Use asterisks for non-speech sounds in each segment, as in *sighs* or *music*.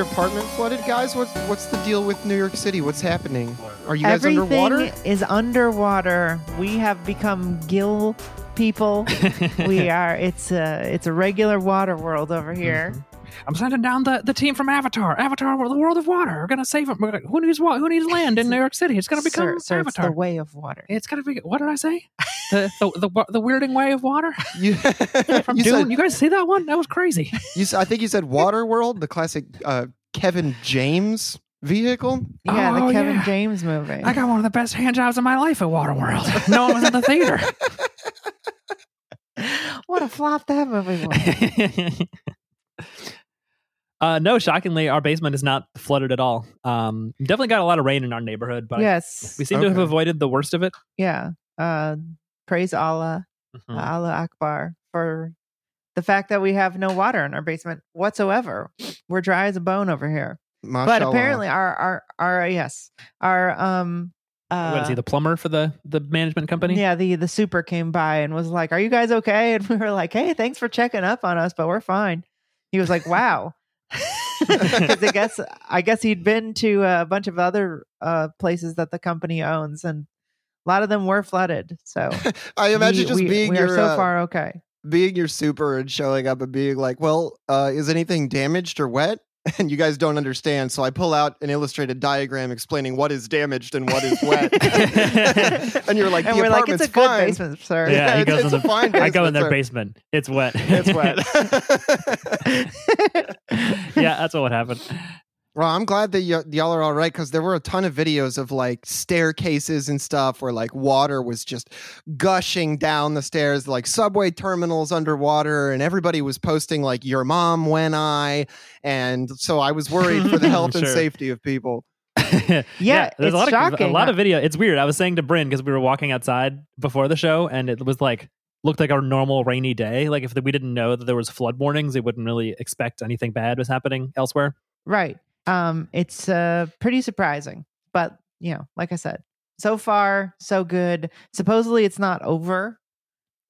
your apartment flooded, guys? What's what's the deal with New York City? What's happening? Are you guys Everything underwater? is underwater. We have become gill people. *laughs* we are. It's a it's a regular water world over here. Mm-hmm. I'm sending down the, the team from Avatar. Avatar, the world of water. We're gonna save them. Gonna, who needs wa- Who needs land in *laughs* New York City? It's gonna become Sir, sir, it's Avatar. the way of water. It's gonna be. What did I say? the, the the wa- the weirding way of water *laughs* You, from *laughs* you Dune. said, you guys see that one? That was crazy. you s- I think you said Water World, the classic uh, Kevin James vehicle. Yeah, Oh, the Kevin yeah. James movie. I got one of the best hand jobs of my life at Waterworld. No one was in the theater. what a flop that movie was. Uh, no, shockingly, our basement is not flooded at all. Um, definitely got a lot of rain in our neighborhood, but yes. we seem to have avoided the worst of it. yeah. Uh, praise Allah, Mhm. Allah Akbar, for the fact that we have no water in our basement whatsoever. We're dry as a bone over here. But apparently, our our our yes, our um. Uh, what is he, the plumber for the the management company? Yeah, the the super came by and was like, "Are you guys okay?" *laughs* And we were like, "Hey, thanks for checking up on us, but we're fine." He was like, "Wow," because I guess I guess he'd been to a bunch of other uh, places that the company owns, and a lot of them were flooded. So *laughs* I imagine we, just we, being we your are so uh, far okay. being your super and showing up and being like, "Well, uh, is anything damaged or wet?" *laughs* And you guys don't understand, so I pull out an illustrated diagram explaining what is damaged and what is wet. *laughs* *laughs* and you're like, and "The we're like, "It's apartment's a good fine." basement, sir." Yeah, Yeah, he it's- goes it's in a the. fine I go in basement, their sir. basement. It's wet. It's wet. yeah, that's what would happen. Well, I'm glad that y- y'all are all right because there were a ton of videos of like staircases and stuff where like water was just gushing down the stairs, like subway terminals underwater, and everybody was posting like "Your mom when I," and so I was worried for the *laughs* health and safety of people. *laughs* Yeah, there's it's a lot of a lot of video. It's weird. I was saying to Bryn because we were walking outside before the show, and it was like looked like a normal rainy day. Like if we didn't know that there was flood warnings, we wouldn't really expect anything bad was happening elsewhere. Right. Um, it's uh pretty surprising, but you know, like I said, so far so good. Supposedly, it's not over.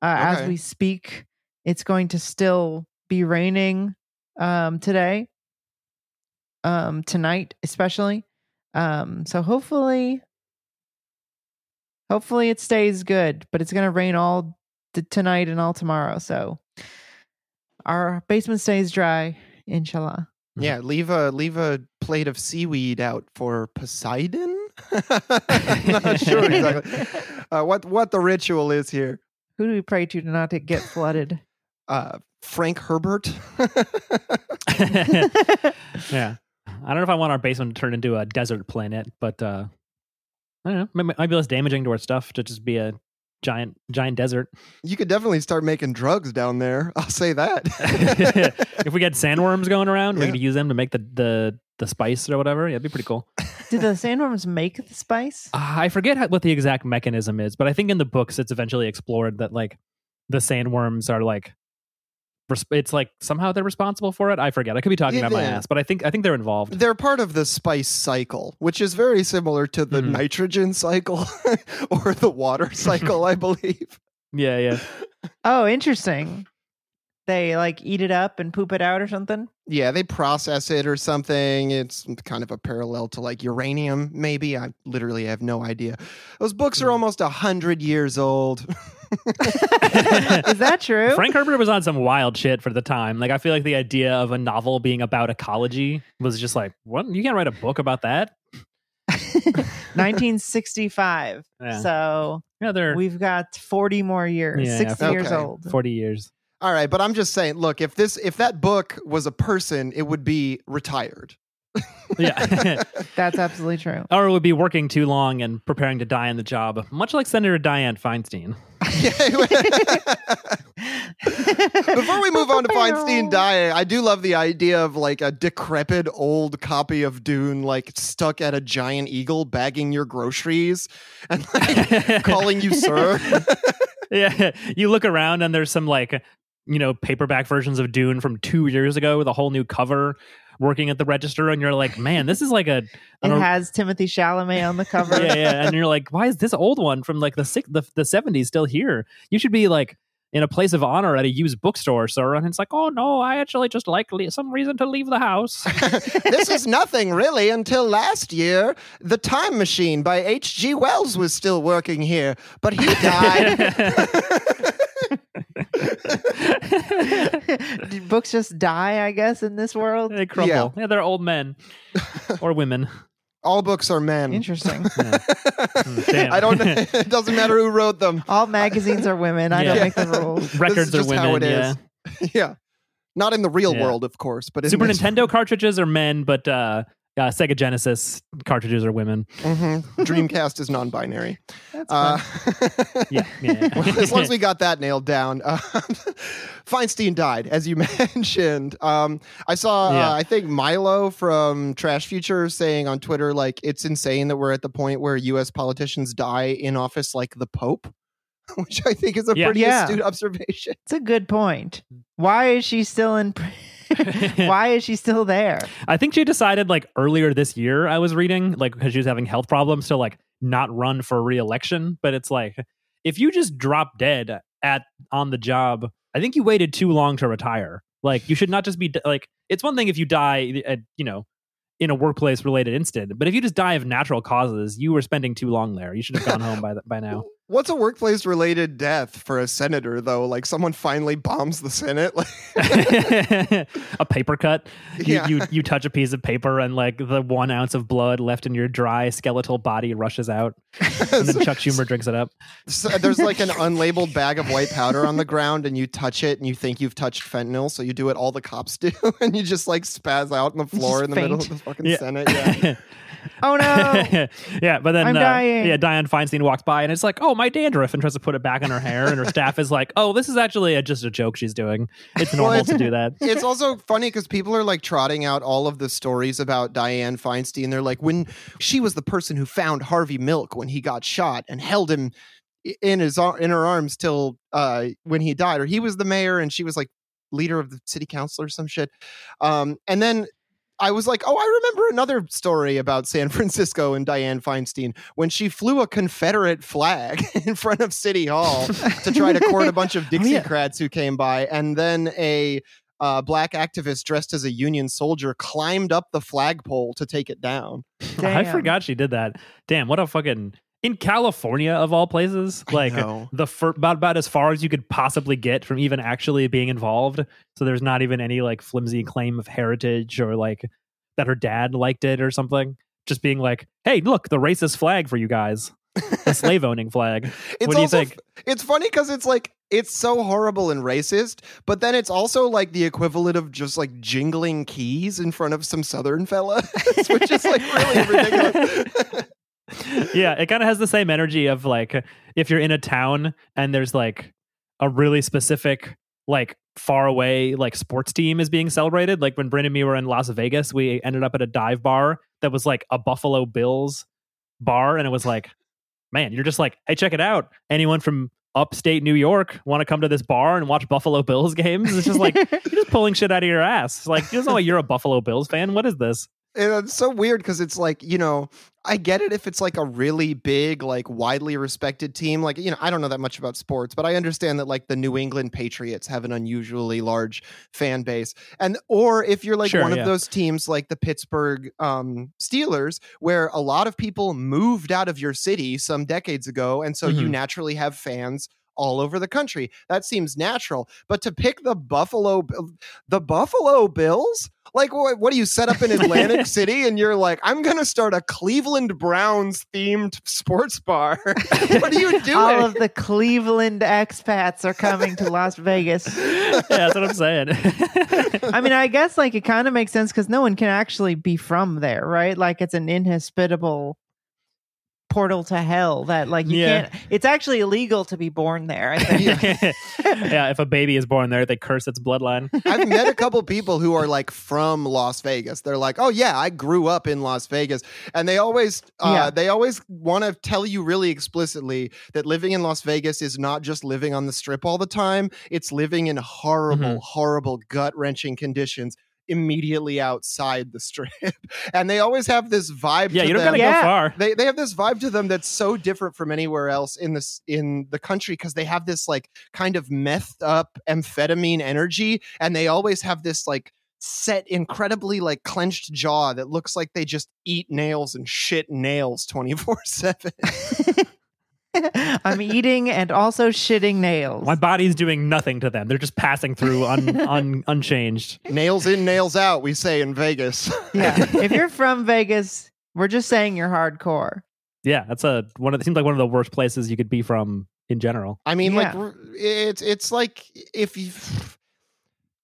Uh, As we speak, it's going to still be raining um, today, um, tonight especially. Um, so hopefully, hopefully it stays good. But it's going to rain all t- tonight and all tomorrow. So our basement stays dry, inshallah. Yeah, leave a leave a plate of seaweed out for Poseidon. I'm *laughs* not sure *laughs* exactly uh, what what the ritual is here. Who do we pray to to not to get flooded? Uh, Frank Herbert. *laughs* yeah, I don't know if I want our basement to turn into a desert planet, but uh, I don't know. Maybe, might be less damaging to our stuff to just be a giant giant desert. *laughs* you could definitely start making drugs down there. *laughs* I'll say that. *laughs* if we get sandworms going around, we Yeah. could use them to make the the the spice or whatever. Yeah, it'd be pretty cool. Do the sandworms make the spice? Uh, I forget how, what the exact mechanism is, but I think in the books it's eventually explored that like the sandworms are like res- it's like somehow they're responsible for it. I forget. I could be talking Yeah, about my ass, but I think I think they're involved. They're part of the spice cycle, which is very similar to the Mhm. nitrogen cycle *laughs* or the water *laughs* cycle, I believe. yeah, yeah. *laughs* Oh, interesting. They like eat it up and poop it out or something. Yeah, they process it or something. It's kind of a parallel to like uranium, maybe. I literally have no idea. Those books are Hmm. almost a hundred years old. *laughs* Is that true? Frank Herbert was on some wild shit for the time. Like I feel like the idea of a novel being about ecology was just like, what? You can't write a book about that? *laughs* *laughs* 1965. Yeah. So Yeah, they're we've got 40 more years. Yeah, 60 years okay. old. forty years. All right, but I'm just saying, look, if this if that book was a person, it would be retired. Yeah. *laughs* *laughs* That's absolutely true. or it would be working too long and preparing to die in the job, much like Senator Dianne Feinstein. *laughs* Before we move on to Feinstein dying, I do love the idea of like a decrepit old copy of Dune, like stuck at a giant eagle, bagging your groceries and like calling you sir. yeah, you look around and there's some like you know paperback versions of Dune from two years ago with a whole new cover working at the register, and you're like, man, this is like a It has Timothée Chalamet on the cover. yeah, yeah, and you're like, why is this old one from like the six, the the seventies still here? You should be like in a place of honor at a used bookstore, sir. And it's like, oh no, I actually just like le- some reason to leave the house. *laughs* *laughs* this is nothing really until last year. The Time Machine by H.G. Wells was still working here, but he died. *laughs* *laughs* Did books just die, I guess, in this world? they crumble. Yeah. they're old men *laughs* or women. All books are men. Interesting. *laughs* Damn. I don't. Know. It doesn't matter who wrote them. All magazines are women. I don't Yeah. make the rules. Records this is are just how women. it Yeah. Yeah, not in the real Yeah. world, of course, but in Super this- Nintendo cartridges are men, but uh, uh, Sega Genesis cartridges are women. Mhm. Dreamcast is non-binary. Uh, fun. *laughs* Yeah, yeah. as long as we *laughs* got that nailed down. Uh, *laughs* Feinstein died, as you mentioned. Um, I saw, Yeah. uh, I think Milo from Trash Future saying on Twitter, like, it's insane that we're at the point where U.S. politicians die in office like the Pope, which I think is a Yeah. pretty Yeah. astute observation. It's a good point. Why is she still in? pr- *laughs* Why is she still there? I think she decided like earlier this year. I was reading like because she was having health problems to like not run for re-election. But it's like if you just drop dead at on the job, I think you waited too long to retire. Like you should not just be like it's one thing if you die eh, at you know in a workplace related incident, but if you just die of natural causes, you were spending too long there. You should have gone home by th- by now. What's a workplace related death for a senator, though? Like someone finally bombs the Senate? Like, *laughs* a paper cut. You, Yeah. you you touch a piece of paper and like the one ounce of blood left in your dry skeletal body rushes out, *laughs* and then Chuck Schumer drinks it up. So there's like an unlabeled bag of white powder on the ground and you touch it and you think you've touched fentanyl so you do what all the cops *laughs* do and you just like spaz out on the floor just in the middle of the fucking Yeah. senate yeah *laughs* Oh no! *laughs* yeah, but then I'm uh, dying. yeah, Dianne Feinstein walks by and it's like, "Oh, my dandruff," and tries to put it back in her hair, and her staff is like, "Oh, this is actually a, just a joke she's doing. It's Well, normal it's- to do that." *laughs* it's also funny because people are like trotting out all of the stories about Dianne Feinstein. They're like, when she was the person who found Harvey Milk when he got shot and held him in his in her arms till uh, when he died, or he was the mayor and she was like leader of the city council or some shit. Um, and then I was like, oh, I remember another story about San *laughs* Francisco and Dianne Feinstein when she flew a Confederate flag *laughs* in front of City Hall to try to court a bunch of *laughs* Dixiecrats who came by, and then a uh, black activist dressed as a Union soldier climbed up the flagpole to take it down. I forgot she did that. Damn, what a fucking in California of all places. Like the fir- about about as far as you could possibly get from even actually being involved. So there's not even any like flimsy claim of heritage or like that her dad liked it or something. Just being like, hey, look, the racist flag for you guys, the *laughs* slave owning flag. It's what do you also think? it's funny because it's like it's so horrible and racist, but then it's also like the equivalent of just like jingling keys in front of some Southern fella, *laughs* which is like really ridiculous. *laughs* yeah, it kind of has the same energy of like if you're in a town and there's like a really specific like far away like sports team is being celebrated. Like when Brandon and me were in Las Vegas, we ended up at a dive bar that was like a Buffalo Bills bar, and it was like, man, you're just like, hey, check it out. Anyone from upstate New York want to come to this bar and watch Buffalo Bills games? It's just like *laughs* you're just pulling shit out of your ass. Like, you don't know you're a Buffalo Bills fan. What is this? And it's so weird because it's like, you know, I get it if it's like a really big, like widely respected team. Like, you know, I don't know that much about sports, but I understand that like the New England Patriots have an unusually large fan base. And or if you're like Sure, one yeah. of those teams like the Pittsburgh um, Steelers, where a lot of people moved out of your city some decades ago. And so you Mhm. naturally have fans all over the country. That seems natural. But to pick the Buffalo the Buffalo Bills? Like what, what do you set up in Atlantic *laughs* City and you're like, I'm gonna start a Cleveland Browns themed sports bar. *laughs* what are you doing? All of the Cleveland expats are coming to Las Vegas. yeah, that's what I'm saying. I mean, I guess like it kind of makes sense because no one can actually be from there, right? Like it's an inhospitable portal to hell that like you Yeah. can't. It's actually illegal to be born there. I think. yeah. *laughs* if a baby is born there, they curse its bloodline. *laughs* I've met a couple people who are like from Las Vegas. They're like, "Oh yeah, I grew up in Las Vegas," and they always, uh, Yeah. they always want to tell you really explicitly that living in Las Vegas is not just living on the strip all the time. It's living in horrible, Mhm. horrible, gut wrenching conditions. Immediately outside the strip, *laughs* and they always have this vibe. Yeah, to you don't them. gotta Yeah. go far. They they have this vibe to them that's so different from anywhere else in this in the country because they have this like kind of methed up amphetamine energy, and they always have this like set incredibly like clenched jaw that looks like they just eat nails and shit nails 24 7 *laughs* *laughs* I'm eating and also shitting nails. My body's doing nothing to them. They're just passing through un, *laughs* un, unchanged. nails in nails out we say in vegas *laughs* yeah. if you're from Vegas, we're just saying you're hardcore. Yeah, that's a one of it seems like one of the worst places you could be from in general. I mean, like Yeah. r- it's it's like if you.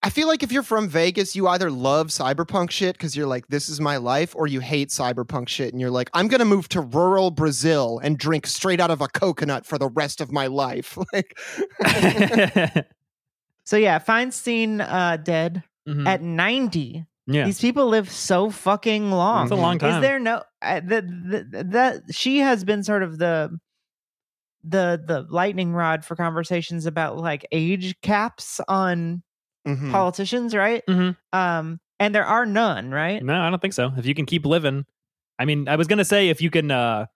I feel like if you're from Vegas, you either love cyberpunk shit because you're like, this is my life, or you hate cyberpunk shit and you're like, I'm gonna move to rural Brazil and drink straight out of a coconut for the rest of my life. *laughs* Like, *laughs* So yeah, Feinstein uh, dead Mhm. at 90. yeah, These people live so fucking long. it's a long time. Is there no uh, the, the, that she has been sort of the the the lightning rod for conversations about like age caps on mhm. politicians, right? Mhm. Um, and there are none, right? No, I don't think so. If you can keep living, I mean, I was gonna say if you can, uh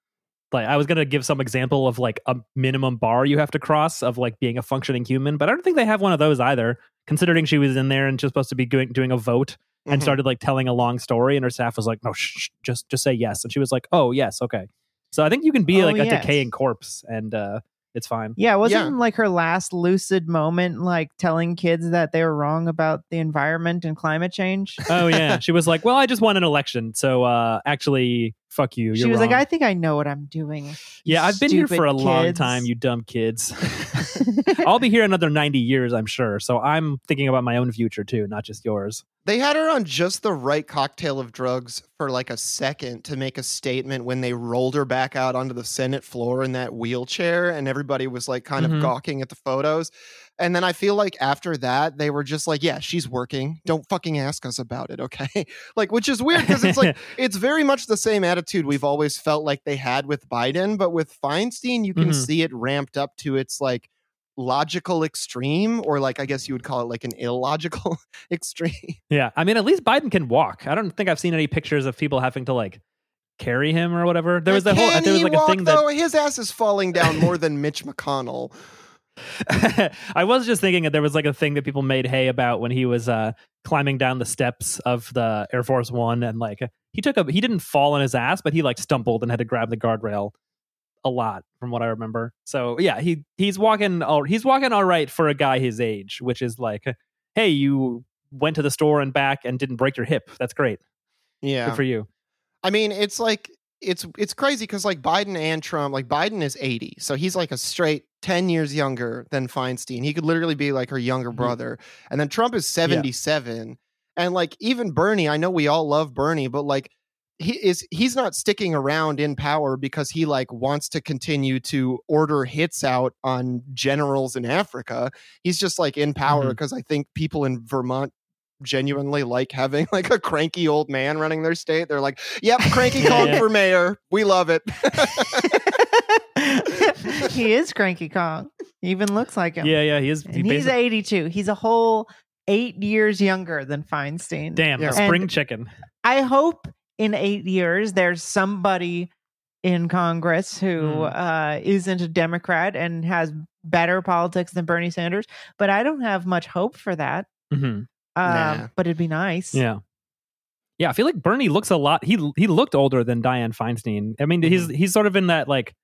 like, I was gonna give some example of like a minimum bar you have to cross of like being a functioning human, but I don't think they have one of those either. Considering she was in there and just supposed to be doing doing a vote and Mhm. started like telling a long story, and her staff was like, "No, shh, shh, just just say yes," and she was like, "Oh yes, okay." So I think you can be Oh, like a yes. decaying corpse, and uh it's fine. Yeah, wasn't Yeah. like her last lucid moment like telling kids that they were wrong about the environment and climate change? Oh yeah, *laughs* she was like, "Well, I just won an election, so uh actually, fuck you." she you're was like. I think I know what I'm doing. Yeah, I've been here for a stupid long time, you dumb kids. *laughs* *laughs* I'll be here another 90 years, I'm sure. So I'm thinking about my own future too, not just yours. They had her on just the right cocktail of drugs for like a second to make a statement when they rolled her back out onto the Senate floor in that wheelchair, and everybody was like kind Mhm. of gawking at the photos. And then I feel like after that, they were just like, yeah, she's working. Don't fucking ask us about it, okay? *laughs* like, which is weird because it's like, *laughs* it's very much the same attitude we've always felt like they had with Biden, but with Feinstein, you can Mhm. see it ramped up to its like logical extreme, or like, I guess you would call it like an illogical *laughs* extreme. yeah. I mean, at least Biden can walk. I don't think I've seen any pictures of people having to like carry him or whatever. There was that whole, there was like walk, a thing that though? his ass is falling down more than Mitch McConnell. *laughs* I was just thinking that there was like a thing that people made hay about when he was uh climbing down the steps of the Air Force One and like he took a he didn't fall on his ass, but he like stumbled and had to grab the guardrail a lot from what I remember. So yeah, he he's walking all he's walking all right for a guy his age, which is like, hey, you went to the store and back and didn't break your hip. That's great. Yeah, Good for you. I mean, it's like it's it's crazy because like Biden and Trump, like Biden is eighty, so he's like a straight ten years younger than Feinstein. He could literally be like her younger Mhm. brother, and then Trump is seventy seven, and like even Bernie. I know we all love Bernie, but like. He is he's not sticking around in power because he like wants to continue to order hits out on generals in Africa. He's just like in power because I think people in Vermont genuinely like having *laughs* like a cranky old man running their state. They're like, "Yep, cranky *laughs* Yeah, Kong yeah. for mayor. We love it." *laughs* *laughs* he is Cranky Kong. He even looks like him. Yeah, yeah, he is. And he he's basi- 82. He's a whole eight years younger than Feinstein. damn Yeah. a spring And- chicken. I hope in eight years there's somebody in Congress who Hmm. uh, isn't a Democrat and has better politics than Bernie Sanders. But I don't have much hope for that. hmm Um, Nah. But it'd be nice. Yeah. Yeah, I feel like Bernie looks a lot. He he looked older than Dianne Feinstein. I mean, he's he's sort of in that like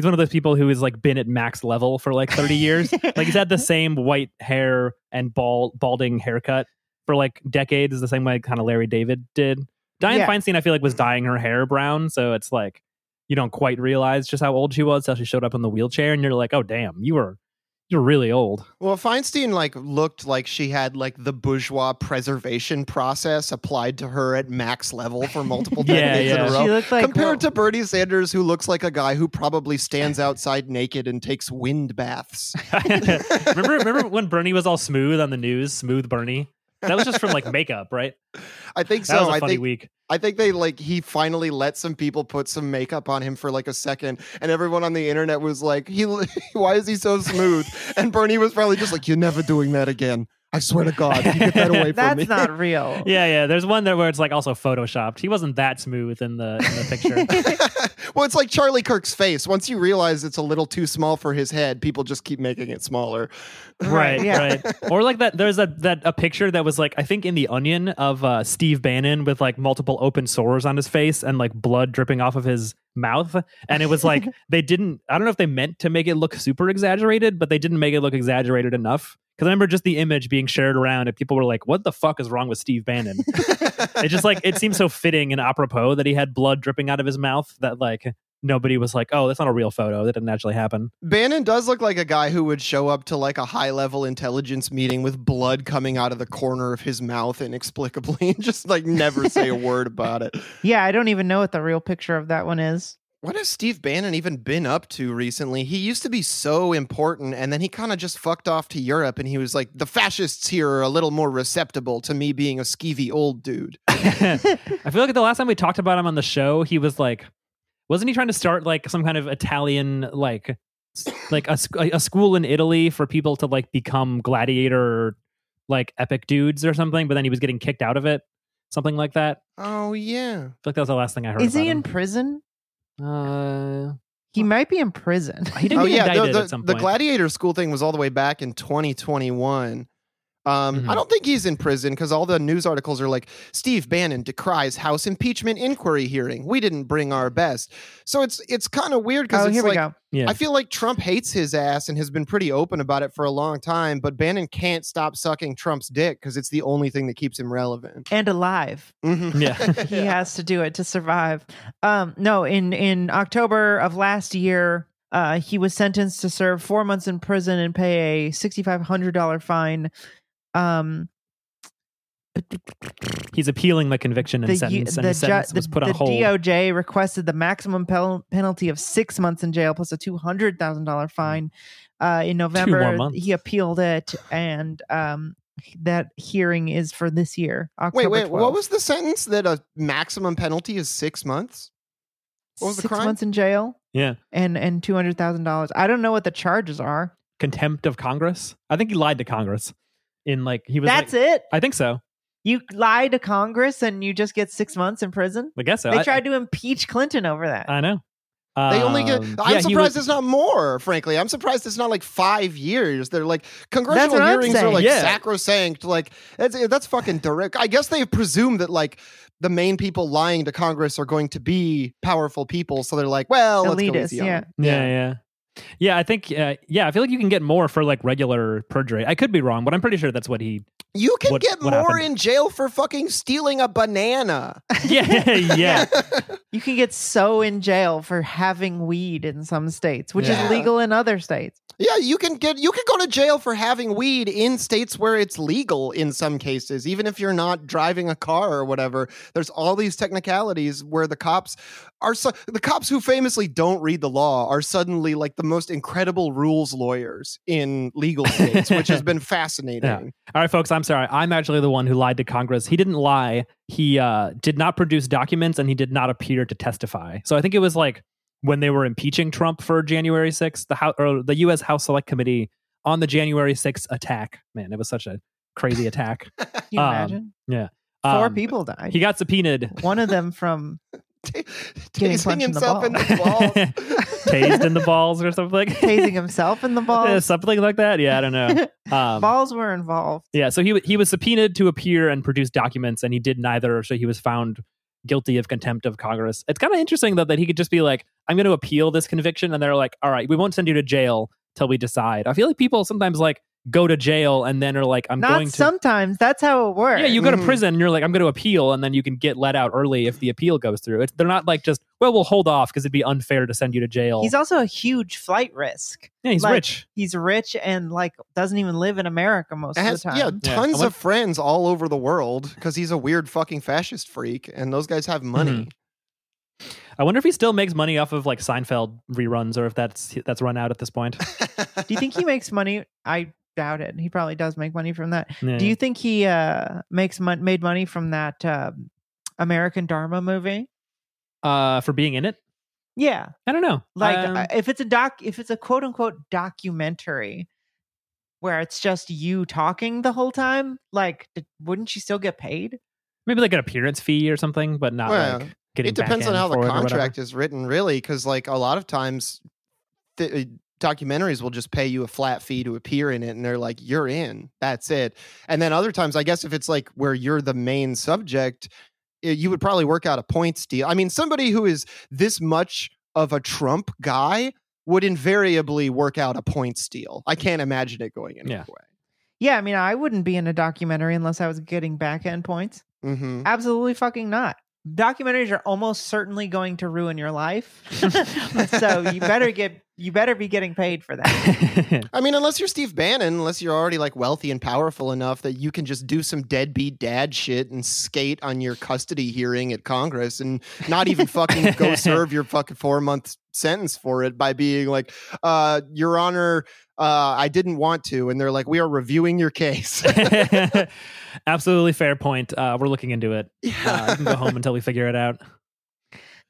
he's one of those people who has like been at max level for like thirty years. *laughs* like he's had the same white hair and bald balding haircut for like decades, the same way kind of Larry David did. Dianne Yeah. Feinstein, I feel like, was dyeing her hair brown, so it's like you don't quite realize just how old she was till she showed up in the wheelchair, and you're like, oh damn, you were you're really old. well, Feinstein like looked like she had like the bourgeois preservation process applied to her at max level for multiple *laughs* Yeah, decades yeah. in a row. She looked like Compared to Bernie Sanders, who looks like a guy who probably stands *laughs* outside naked and takes wind baths. *laughs* remember remember when Bernie was all smooth on the news, smooth Bernie? That was just from like makeup, right? I think That so. was a I funny think week. I think they like he finally let some people put some makeup on him for like a second, and everyone on the internet was like, "He, *laughs* why is he so smooth?" And Bernie was probably just like, "You're never doing that again. I swear to God, you get that away *laughs* from That's me. That's not real. *laughs* Yeah, yeah. There's one there where it's like also photoshopped. He wasn't that smooth in the in the picture. *laughs* well, it's like Charlie Kirk's face. Once you realize it's a little too small for his head, people just keep making it smaller. right, yeah. right. Or like that. There's a that a picture that was like I think in the Onion of uh, Steve Bannon with like multiple open sores on his face and like blood dripping off of his mouth, and it was like *laughs* they didn't. I don't know if they meant to make it look super exaggerated, but they didn't make it look exaggerated enough. Because I remember just the image being shared around, and people were like, "What the fuck is wrong with Steve Bannon?" *laughs* it just like it seems so fitting and apropos that he had blood dripping out of his mouth that like nobody was like, "Oh, that's not a real photo. That didn't actually happen." Bannon does look like a guy who would show up to like a high level intelligence meeting with blood coming out of the corner of his mouth inexplicably *laughs* and just like never say a word about it. *laughs* Yeah, I don't even know what the real picture of that one is. What has Steve Bannon even been up to recently? He used to be so important, and then he kind of just fucked off to Europe, and he was like, "The fascists here are a little more receptible to me being a skeevy old dude." *laughs* I feel like the last time we talked about him on the show, he was like, wasn't he trying to start like some kind of Italian like like a, a school in Italy for people to like become gladiator like epic dudes or something? But then he was getting kicked out of it, something like that. Oh yeah, I feel like that was the last thing I heard. Is he about in him. prison? Uh, He might be in prison. he didn't oh get yeah, indicted the, the, at some the gladiator school thing was all the way back in 2021. Um, Mhm. I don't think he's in prison because all the news articles are like Steve Bannon decries House impeachment inquiry hearing. We didn't bring our best, so it's it's kind of weird because Oh, it's here like we go. yeah. I feel like Trump hates his ass and has been pretty open about it for a long time, but Bannon can't stop sucking Trump's dick because it's the only thing that keeps him relevant. And alive. Mhm. Yeah. *laughs* *laughs* He has to do it to survive. Um, no, in in October of last year, uh, he was sentenced to serve four months in prison and pay a sixty five hundred dollar fine. Um, He's appealing the conviction and the, sentence, the, and his ju- sentence the, was put on the hold. DOJ requested the maximum pel- penalty of six months in jail plus a two hundred thousand dollar fine. Uh, in November, he appealed it, and um, that hearing is for this year. Wait, October wait, what 12th. was the sentence that a maximum penalty is six months? what was the six crime? months in jail yeah. and and two hundred thousand dollars. I don't know what the charges are. Contempt of Congress. I think he lied to Congress. In like he was. That's like, it. I think so. You lie to Congress and you just get six months in prison. I guess so. They I- tried to impeach Clinton over that. I know. They only get. Um, I'm yeah, surprised was- it's not more. Frankly, I'm surprised it's not like five years. They're like congressional hearings are like Yeah. sacrosanct. Like that's that's fucking direct. I guess they presume that like the main people lying to Congress are going to be powerful people, so they're like, well, let's go Elitist, easy on yeah. Yeah, yeah. Yeah, I think uh, yeah, I feel like you can get more for like regular perjury. I could be wrong, but I'm pretty sure that's what he You can What- get what more happened? in jail for fucking stealing a banana. *laughs* Yeah, yeah. *laughs* You can get so in jail for having weed in some states, which Yeah. is legal in other states. Yeah, you can get you can go to jail for having weed in states where it's legal in some cases, even if you're not driving a car or whatever. There's all these technicalities where the cops are so, the cops who famously don't read the law are suddenly like the most incredible rules lawyers in legal states, which has been *laughs* fascinating. All right, folks, I'm sorry. I'm actually the one who lied to Congress. He didn't lie. He uh, did not produce documents and he did not appear to testify. So I think it was like when they were impeaching Trump for January 6th, the House or the U.S. House Select Committee on the January 6th attack. Man, it was such a crazy attack. *laughs* Can you Um, imagine? Yeah. Four people died. He got subpoenaed. One of them from *laughs* T- Getting tasing punched in the himself in ball. the balls. *laughs* Tased in the balls or something. tasing himself in the Yeah, balls. something like that. Yeah, I don't know. Um, balls were involved. Yeah, so he he was subpoenaed to appear and produce documents, and he did neither. So he was found guilty of contempt of Congress. It's kind of interesting though that he could just be like, "I'm going to appeal this conviction," and they're like, "All right, we won't send you to jail till we decide." I feel like people sometimes like go to jail and then are like, "I'm Not going to." sometimes. That's how it works. yeah, you go to Mhm. prison and you're like, I'm going to appeal, and then you can get let out early if the appeal goes through. It's, they're not like just, well, we'll hold off because it'd be unfair to send you to jail. He's also a huge flight risk. yeah, he's like- rich. He's rich and like doesn't even live in America most of the yeah, time. Yeah. tons I went- of friends all over the world because he's a weird fucking fascist freak, and those guys have money. I wonder if he still makes money off of like Seinfeld reruns, or if that's that's run out at this point. *laughs* Do you think he makes money? I doubt it. He probably does make money from that. Yeah. Do you think he uh makes mon- made money from that um American Dharma movie? uh, for being in it? Yeah, I don't know. like Um, uh, if it's a doc, if it's a quote unquote documentary, where it's just you talking the whole time, like d- wouldn't you still get paid? Maybe like an appearance fee or something, but not Well, like getting. it depends on how the for it or whatever. contract is written, really, because like a lot of times, th- documentaries will just pay you a flat fee to appear in it, and they're like, "You're in, that's it." And then other times, I guess if it's like where you're the main subject, i- you would probably work out a points deal. I mean, somebody who is this much of a Trump guy would invariably work out a points deal. I can't imagine it going any Yeah. other way. Yeah, I mean, I wouldn't be in a documentary unless I was getting back end points. hmm Absolutely fucking not. Documentaries are almost certainly going to ruin your life. *laughs* so you better get you better be getting paid for that. *laughs* I mean, unless you're Steve Bannon, unless you're already like wealthy and powerful enough that you can just do some deadbeat dad shit and skate on your custody hearing at Congress and not even fucking go *laughs* serve your fucking four month sentence for it by being like, uh, Your Honor, uh, I didn't want to. And they're like, We are reviewing your case. *laughs* Absolutely fair point. Uh, we're looking into it. Uh, you can go home until we figure it out.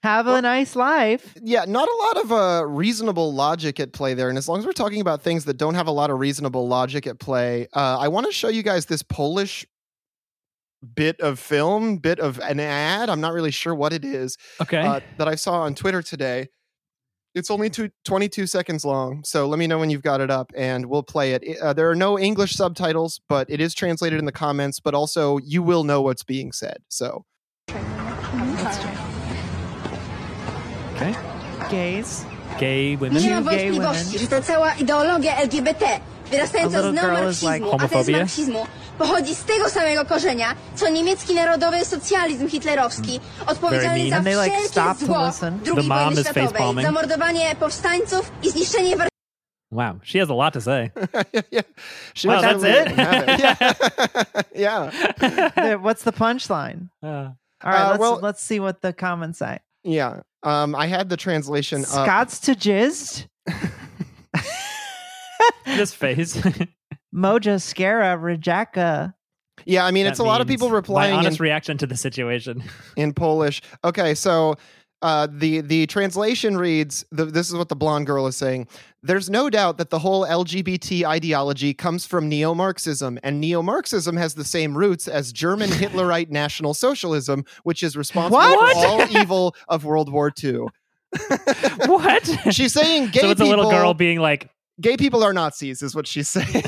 Have a nice life. yeah, not a lot of uh, reasonable logic at play there. And as long as we're talking about things that don't have a lot of reasonable logic at play, uh, I want to show you guys this Polish bit of film, bit of an ad. I'm not really sure what it is Okay. uh, that I saw on Twitter today. It's only two, 22 seconds long. So let me know when you've got it up and we'll play it. Uh, there are no English subtitles, but it is translated in the comments, but also you will know what's being said. So okay. Gays. Gay women. Nie Nie ma ma gay wątpliwości, women. że to cała ideologia LGBT, wyrastająca little z girl like neomarksizmu, a ten z homophobia? marksizmu, pochodzi z tego samego korzenia, co niemiecki narodowy socjalizm hitlerowski, odpowiedzialny za And like, wszelkie zło. The II mom wojny is światowej, facepalming. zamordowanie powstańców i zniszczenie Wow, she has a lot to say. *laughs* yeah. She Wow, that's it? it. Yeah. *laughs* yeah. *laughs* What's the punchline? Uh, All right, Uh, let's well- let's see what the comments say. Yeah. Um, I had the translation up. Scots to jizzed. *laughs* this face. *laughs* Moja Scara Rejaka. Yeah, I mean, That it's a lot of people replying My in, honest reaction to the situation. in Polish. Okay, so uh, the the translation reads: the, "This is what the blonde girl is saying. There's no doubt that the whole LGBT ideology comes from neo-Marxism, and neo-Marxism has the same roots as German Hitlerite *laughs* National Socialism, which is responsible What? for *laughs* all evil of World War II." *laughs* what? She's saying gay so it's a little girl being like, gay people are Nazis, is what she's saying.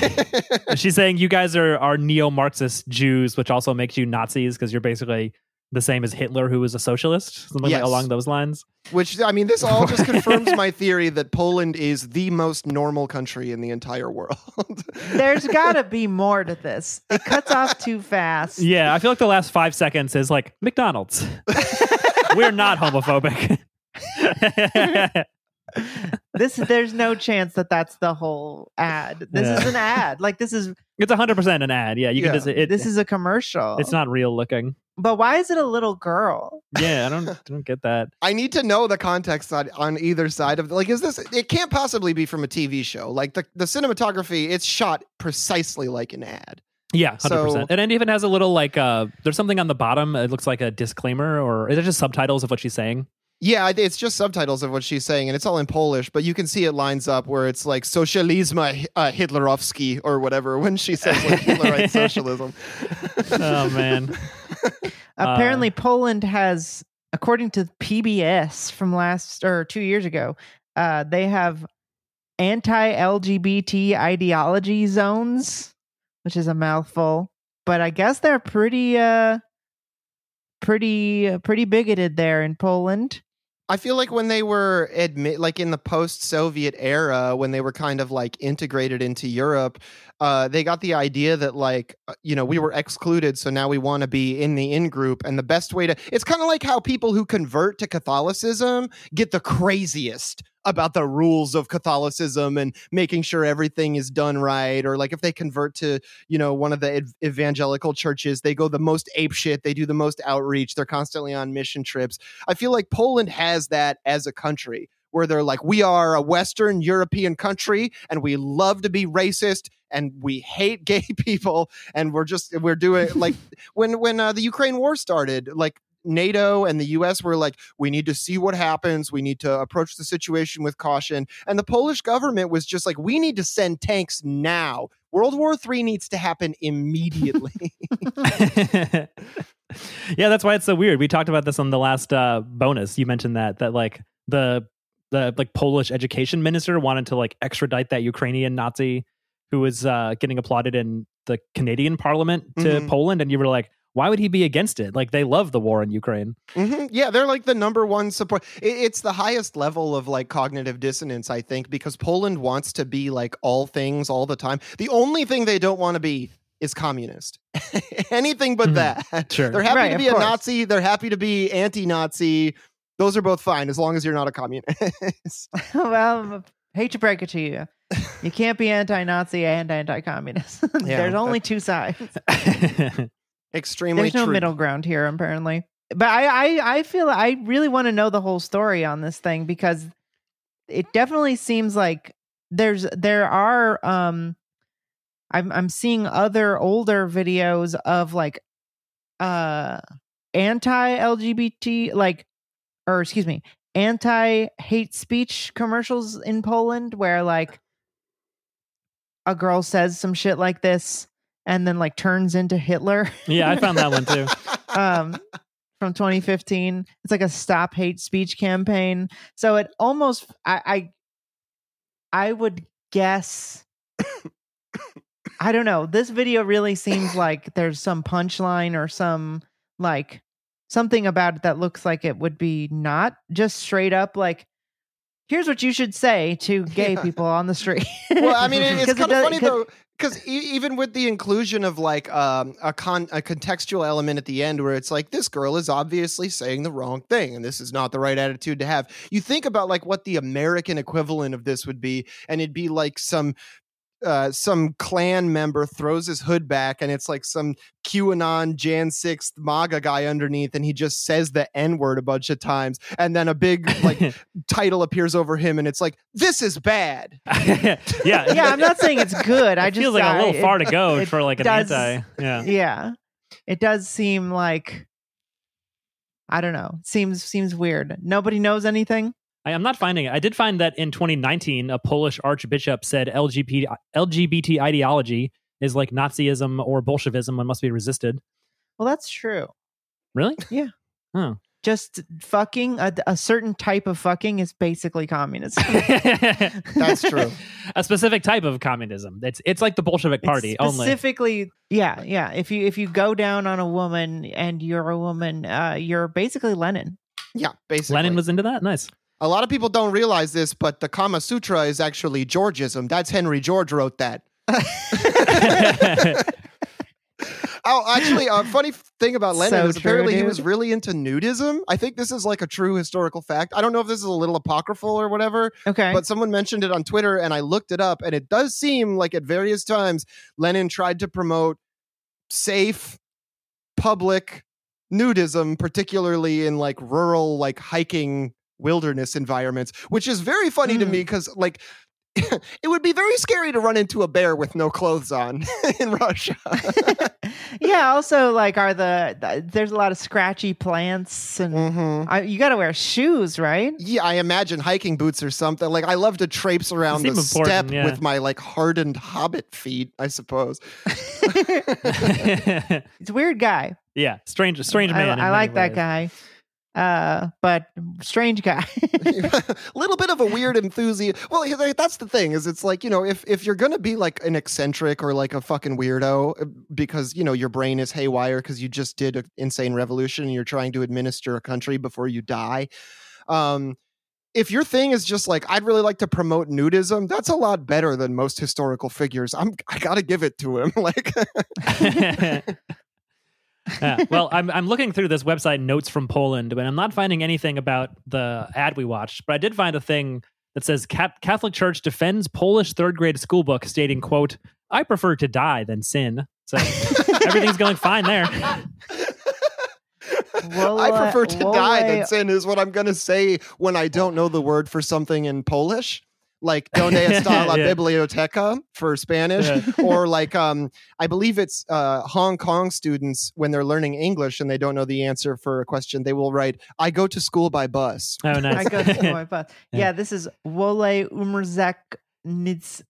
she's saying you guys are are neo-Marxist Jews, which also makes you Nazis because you're basically the same as Hitler, who was a socialist, something Yes. like along those lines. Which I mean, this all just *laughs* confirms my theory that Poland is the most normal country in the entire world. *laughs* There's got to be more to this. It cuts off too fast. Yeah, I feel like the last five seconds is like McDonald's. *laughs* We're not homophobic. *laughs* This there's no chance that that's the whole ad. This is an ad. Like this is it's 100% an ad. Yeah, you Yeah. can just it, this is a commercial. it's not real looking. But why is it a little girl? Yeah, I don't I don't get that. *laughs* I need to know the context on, on either side of like is this it can't possibly be from a TV show. Like the, the cinematography, it's shot precisely like an ad. Yeah, 100%. So- and it even has a little like uh there's something on the bottom. It looks like a disclaimer or is it just subtitles of what she's saying? Yeah, it's just subtitles of what she's saying, and it's all in Polish, but you can see it lines up where it's like socializma uh, Hitlerowski or whatever when she says like *laughs* Hitlerite socialism. Oh man. *laughs* Apparently, Poland has, according to PBS from last or two years ago, uh, they have anti-LGBT ideology zones, which is a mouthful. But I guess they're pretty, uh, pretty, uh, pretty bigoted there in Poland. I feel like when they were admit like in the post-Soviet era, when they were kind of like integrated into Europe, uh, they got the idea that like uh, you know we were excluded, so now we want to be in the in group, and the best way to it's kind of like how people who convert to Catholicism get the craziest about the rules of Catholicism and making sure everything is done right, or like if they convert to you know one of the ev- evangelical churches, they go the most ape shit, they do the most outreach, they're constantly on mission trips. I feel like Poland has that as a country where they're like, we are a Western European country and we love to be racist and we hate *laughs* gay people and we're just we're doing like *laughs* when when uh, the Ukraine war started, like NATO and the US were like, we need to see what happens. We need to approach the situation with caution. And the Polish government was just like, we need to send tanks now. World War III needs to happen immediately. *laughs* yeah, that's why it's so weird. We talked about this on the last uh, bonus. You mentioned that that like the the like Polish education minister wanted to like extradite that Ukrainian Nazi who was uh, getting applauded in the Canadian Parliament to Mhm. Poland, and you were like, why would he be against it? Like they love the war in Ukraine. Mhm. Yeah, they're like the number one support. i- It's the highest level of like cognitive dissonance, I think, because Poland wants to be like all things all the time. The only thing they don't want to be is communist. *laughs* Anything but Mhm. that. Sure. They're happy Right, to be a course. Nazi. They're happy to be anti-Nazi. Those are both fine as long as you're not a communist. *laughs* well, hate to break it to you. You can't be anti-Nazi and anti-communist. *laughs* Yeah, There's only two sides. Extremely There's no true. middle ground here, apparently. But I, I, I feel I really want to know the whole story on this thing because it definitely seems like there's there are um I'm I'm seeing other older videos of like uh anti LGBT like or excuse me anti hate speech commercials in Poland where like a girl says some shit like this and then like turns into Hitler. *laughs* yeah, I found that one too. *laughs* um from 2015 it's like a stop hate speech campaign so it almost i i, I would guess *coughs* i don't know this video really seems like there's some punchline or some like something about it that looks like it would be not just straight up like here's what you should say to gay Yeah. people on the street well, I *laughs* mean, it's it's 'Cause it kind of does- funny 'cause- though, because even with the inclusion of like um, a con a contextual element at the end, where it's like this girl is obviously saying the wrong thing, and this is not the right attitude to have. You think about like what the American equivalent of this would be, and it'd be like some. Uh, some Klan member throws his hood back and it's like some QAnon Jan 6th MAGA guy underneath and he just says the N word a bunch of times and then a big like *laughs* title appears over him and it's like this is bad *laughs* yeah, *laughs* yeah i'm not saying it's good i it just feels like a I- little it- far to go for like an does- anti. Yeah. yeah it does seem like i don't know seems seems weird nobody knows anything I, I'm not finding it. I did find that in 2019, a Polish archbishop said LGBT, LGBT ideology is like Nazism or Bolshevism and must be resisted. well that's true Really? Yeah. Oh. just fucking a, a certain type of fucking is basically communism *laughs* *laughs* That's true. A specific type of communism. It's it's like the Bolshevik It's Party only. specifically yeah yeah if you if you go down on a woman and you're a woman uh you're basically lenin yeah basically Lenin was into that. Nice. A lot of people don't realize this, but the Kama Sutra is actually Georgism. That's Henry George wrote that. *laughs* Oh, actually, a funny thing about Lenin So is true, apparently he was really into nudism. I think this is like a true historical fact. I don't know if this is a little apocryphal or whatever, okay but someone mentioned it on Twitter and I looked it up, and it does seem like at various times Lenin tried to promote safe, public nudism, particularly in like rural, like hiking wilderness environments, which is very funny to Mm. me because like. *laughs* it would be very scary to run into a bear with no clothes on *laughs* in Russia. *laughs* yeah also like are the, the there's a lot of scratchy plants and Mhm. I, you got to wear shoes right Yeah, I imagine hiking boots or something. Like I love to traipse around the seem step yeah. with my like hardened hobbit feet, I suppose. it's a weird guy yeah, strange, strange man. in I like that ways. guy uh but strange guy a *laughs* *laughs* little bit of a weird enthusiast. Well, that's the thing is it's like, you know, if if you're going to be like an eccentric or like a fucking weirdo uh, because, you know, your brain is haywire because you just did an insane revolution and you're trying to administer a country before you die. Um if your thing is just like I'd really like to promote nudism, that's a lot better than most historical figures. I'm I got to give it to him. *laughs* Like *laughs* yeah. Well, I'm I'm looking through this website notes from Poland, but I'm not finding anything about the ad we watched. But I did find a thing that says Catholic Church defends Polish third grade school book, stating, "quote I prefer to die than sin." So *laughs* everything's going fine there. Well, I uh, prefer to well, die uh, than sin is what I'm going to say when I don't know the word for something in Polish. Like donde *laughs* está la Yeah. biblioteca for Spanish, Yeah. *laughs* or like um, I believe it's uh, Hong Kong students when they're learning English and they don't know the answer for a question, they will write, "I go to school by bus." Oh, *laughs* nice. I go to my bus. Yeah. Yeah. this is Wole Umrzek Nits.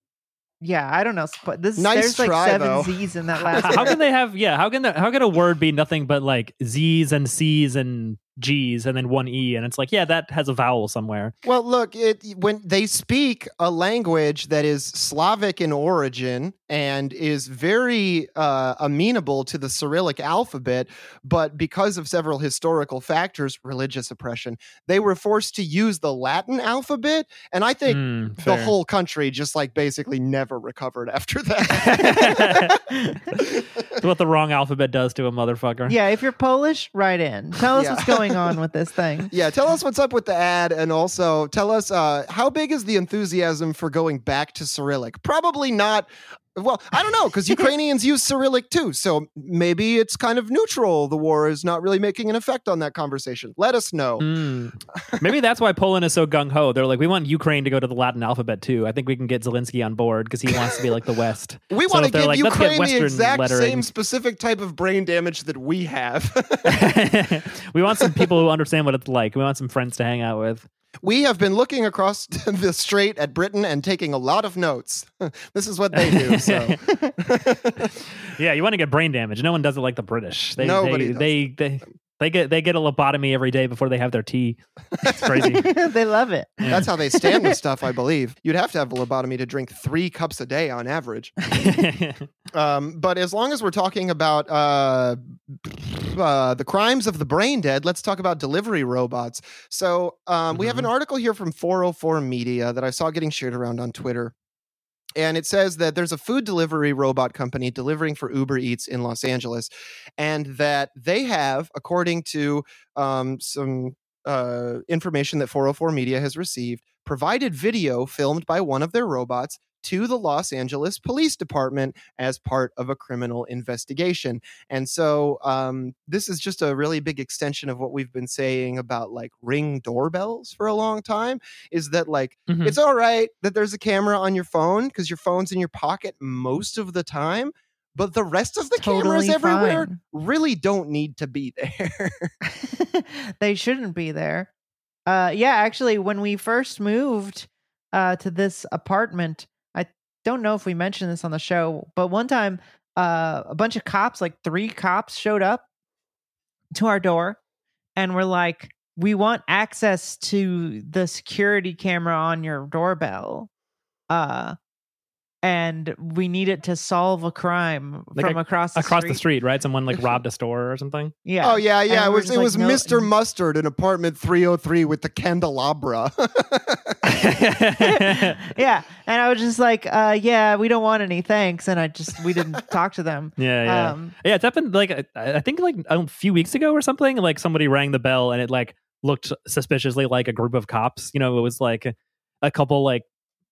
Yeah, I don't know. Sp- This Nice there's like seven though. Z's in that last. how can they have yeah how can the, how can a word be nothing but like z's and c's and g's and then one e and it's like yeah that has a vowel somewhere Well, look, it when they speak a language that is Slavic in origin and is very uh, amenable to the Cyrillic alphabet, but because of several historical factors, religious oppression, they were forced to use the Latin alphabet, and I think. Mm, The whole country just like basically never recovered after that. It's *laughs* what the wrong alphabet does to a motherfucker yeah, if you're Polish, write in. Tell us Yeah. what's going on with this thing. *laughs* yeah, tell us what's up with the ad, and also tell us uh, how big is the enthusiasm for going back to Cyrillic? Probably not. Well, I don't know because *laughs* Ukrainians use Cyrillic too, so maybe it's kind of neutral. The war is not really making an effect on that conversation. Let us know. Mm. *laughs* Maybe that's why Poland is so gung ho. They're like, we want Ukraine to go to the Latin alphabet too. I think we can get Zelensky on board because he wants to be like the West. *laughs* We So want to give like, let's get Ukraine the exact lettering. same specific type of brain damage that we have. we want some people who understand what it's like. We want some friends to hang out with. We have been looking across *laughs* the strait at Britain and taking a lot of notes. *laughs* this is what they do. So. *laughs* Yeah, you want to get brain damage. No one does it like the British. They Nobody they, they, they they get they get a lobotomy every day before they have their tea. It's crazy. *laughs* they love it. Yeah. That's how they stand with *laughs* stuff, I believe. You'd have to have a lobotomy to drink three cups a day on average. *laughs* Um, but as long as we're talking about uh, uh, the crimes of the brain dead, let's talk about delivery robots. So um, we have an article here from 404 Media that I saw getting shared around on Twitter. And it says that there's a food delivery robot company delivering for Uber Eats in Los Angeles, and that they have, according to um, some uh, information that 404 Media has received, provided video filmed by one of their robots to the Los Angeles Police Department as part of a criminal investigation. And so um, this is just a really big extension of what we've been saying about like ring doorbells for a long time is that like Mhm. it's all right that there's a camera on your phone because your phone's in your pocket most of the time. But the rest of the cameras everywhere fine. really don't need to be there. *laughs* they shouldn't be there. Uh, yeah, actually, when we first moved uh, to this apartment, don't know if we mentioned this on the show, but one time uh, a bunch of cops, like three cops, showed up to our door and were like, "We want access to the security camera on your doorbell." Uh, and we need it to solve a crime Like from a- across the Across street. the street, right? Someone like *laughs* robbed a store or something. Yeah. Oh yeah, yeah. It was it like, was no- Mr. Mustard in apartment 303 with the candelabra. *laughs* *laughs* yeah and i was just like uh yeah we don't want any thanks and i just we didn't *laughs* talk to them Yeah, yeah. um Yeah, it's happened like I, I think like a few weeks ago or something. Like somebody rang the bell and it like looked suspiciously like a group of cops. You know, it was like a couple like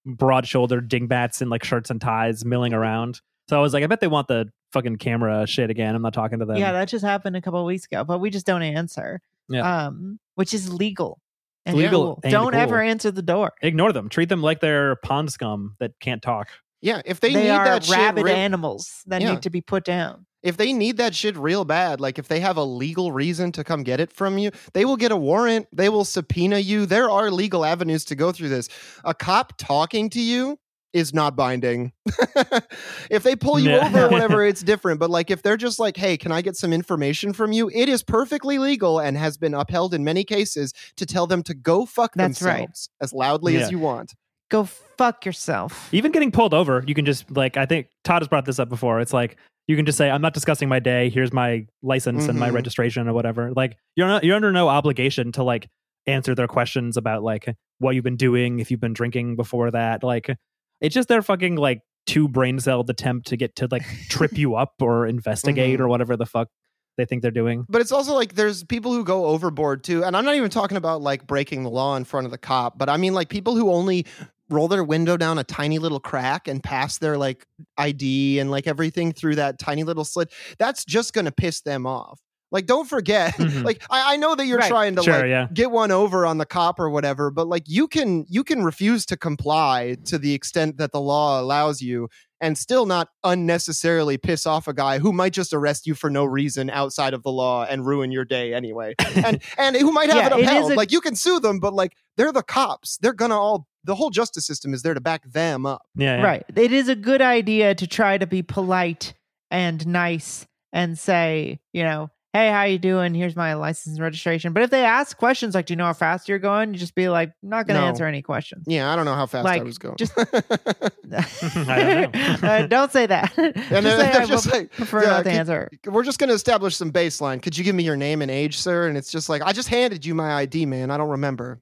broad-shouldered dingbats in like shirts and ties milling around. So I was like, I bet they want the fucking camera shit again. I'm not talking to them. yeah that just happened a couple of weeks ago but we just don't answer Yeah. um which is legal and Legal cool. and don't ever answer the door Ignore them. Treat them like they're pond scum that can't talk. yeah, if they, they, need are that shit rabid real- animals that Yeah. need to be put down if they need that shit real bad, like if they have a legal reason to come get it from you, they will get a warrant. They will subpoena you. There are legal avenues to go through this. A cop talking to you is not binding. *laughs* if they pull you Yeah. over or whatever, *laughs* it's different. But like if they're just like, hey, can I get some information from you? It is perfectly legal and has been upheld in many cases to tell them to go fuck That's right. themselves as loudly Yeah. as you want. go fuck yourself Even getting pulled over, you can just like I think Todd has brought this up before. It's like you can just say, "I'm not discussing my day. Here's my license and my Mhm. registration or whatever." Like you're not you're under no obligation to like answer their questions about like what you've been doing if you've been drinking before that. Like it's just their fucking like two brain celled attempt to get to like trip you up or *laughs* investigate Mhm. or whatever the fuck they think they're doing. But it's also like there's people who go overboard too. And I'm not even talking about like breaking the law in front of the cop, but I mean like people who only roll their window down a tiny little crack and pass their like ID and like everything through that tiny little slit. That's just going to piss them off. Like, don't forget. Mhm. *laughs* like, I, I know that you're Right. trying to Sure, like yeah. get one over on the cop or whatever, but like you can you can refuse to comply to the extent that the law allows you, and still not unnecessarily piss off a guy who might just arrest you for no reason outside of the law and ruin your day anyway, and *laughs* and who might have Yeah, it it is upheld. a- like you can sue them, but like they're the cops. They're gonna all the whole justice system is there to back them up. Yeah, yeah. Right. It is a good idea to try to be polite and nice and say, you know, hey, how you doing? Here's my license and registration. But if they ask questions like, do you know how fast you're going? You just be like, not going to No. answer any questions. Yeah, I don't know how fast I was going. just- *laughs* I don't know. Uh, *laughs* don't say that. *laughs* and just then say, they're just like, prefer yeah, not to could- answer. we're just going to establish some baseline. Could you give me your name and age, sir? And it's just like, I just handed you my ID, man. I don't remember.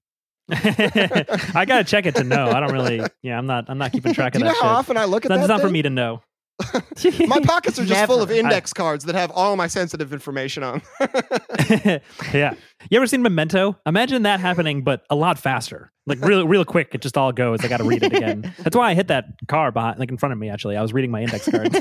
I gotta check it to know. I don't really. Yeah, I'm not. I'm not keeping track Do of you know that how shit. often I look at That's that? not for me to know. *laughs* My pockets are just full of Never. index cards that have all my sensitive information on. *laughs* yeah. You ever seen Memento? Imagine that happening, but a lot faster. Like real, real quick. It just all goes. I got to read it again. *laughs* That's why I hit that car behind, like in front of me. Actually, I was reading my index cards.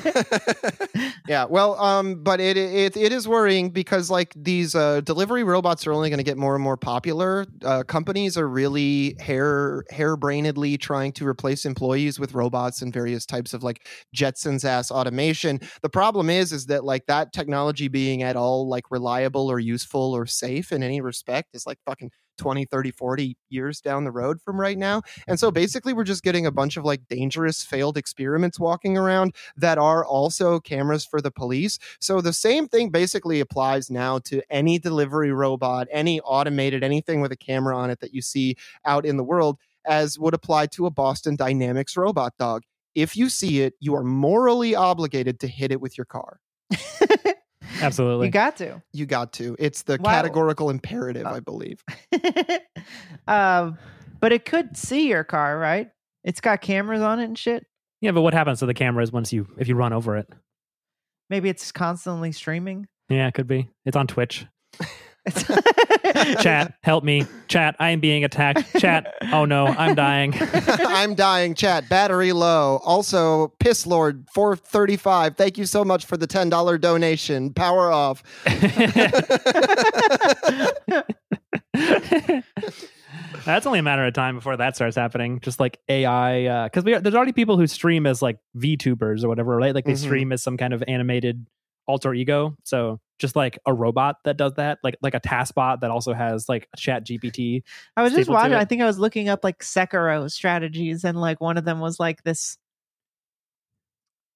*laughs* yeah, well, um, but it, it it is worrying because like these uh, delivery robots are only going to get more and more popular. Uh, companies are really hair harebrainedly trying to replace employees with robots and various types of like Jetsons ass automation. The problem is, is that like that technology being at all like reliable or useful or safe in any respect is like fucking 20 30 40 years down the road from right now and so basically we're just getting a bunch of like dangerous failed experiments walking around that are also cameras for the police. So the same thing basically applies now to any delivery robot, any automated, anything with a camera on it that you see out in the world, as would apply to a Boston Dynamics robot dog. If you see it, you are morally obligated to hit it with your car. *laughs* Absolutely. You got to. You got to. It's the Wow. categorical imperative, Oh. I believe. *laughs* um, but it could see your car, right? It's got cameras on it and shit. yeah, but what happens to the cameras once you if you run over it? Maybe it's constantly streaming. Yeah, it could be. It's on Twitch. *laughs* *laughs* Chat, help me. Chat, I am being attacked. Chat, oh no, I'm dying. *laughs* I'm dying, chat. Battery low. Also, Piss Lord 435. Thank you so much for the $10 donation. Power off. *laughs* That's only a matter of time before that starts happening. Just like AI, because we there's already people who stream as like VTubers or whatever, right? Like they Mhm. stream as some kind of animated alter ego. So just like a robot that does that, like like a task bot that also has like a Chat GPT. I was just watching. I think I was looking up like Sekiro strategies, and like one of them was like this,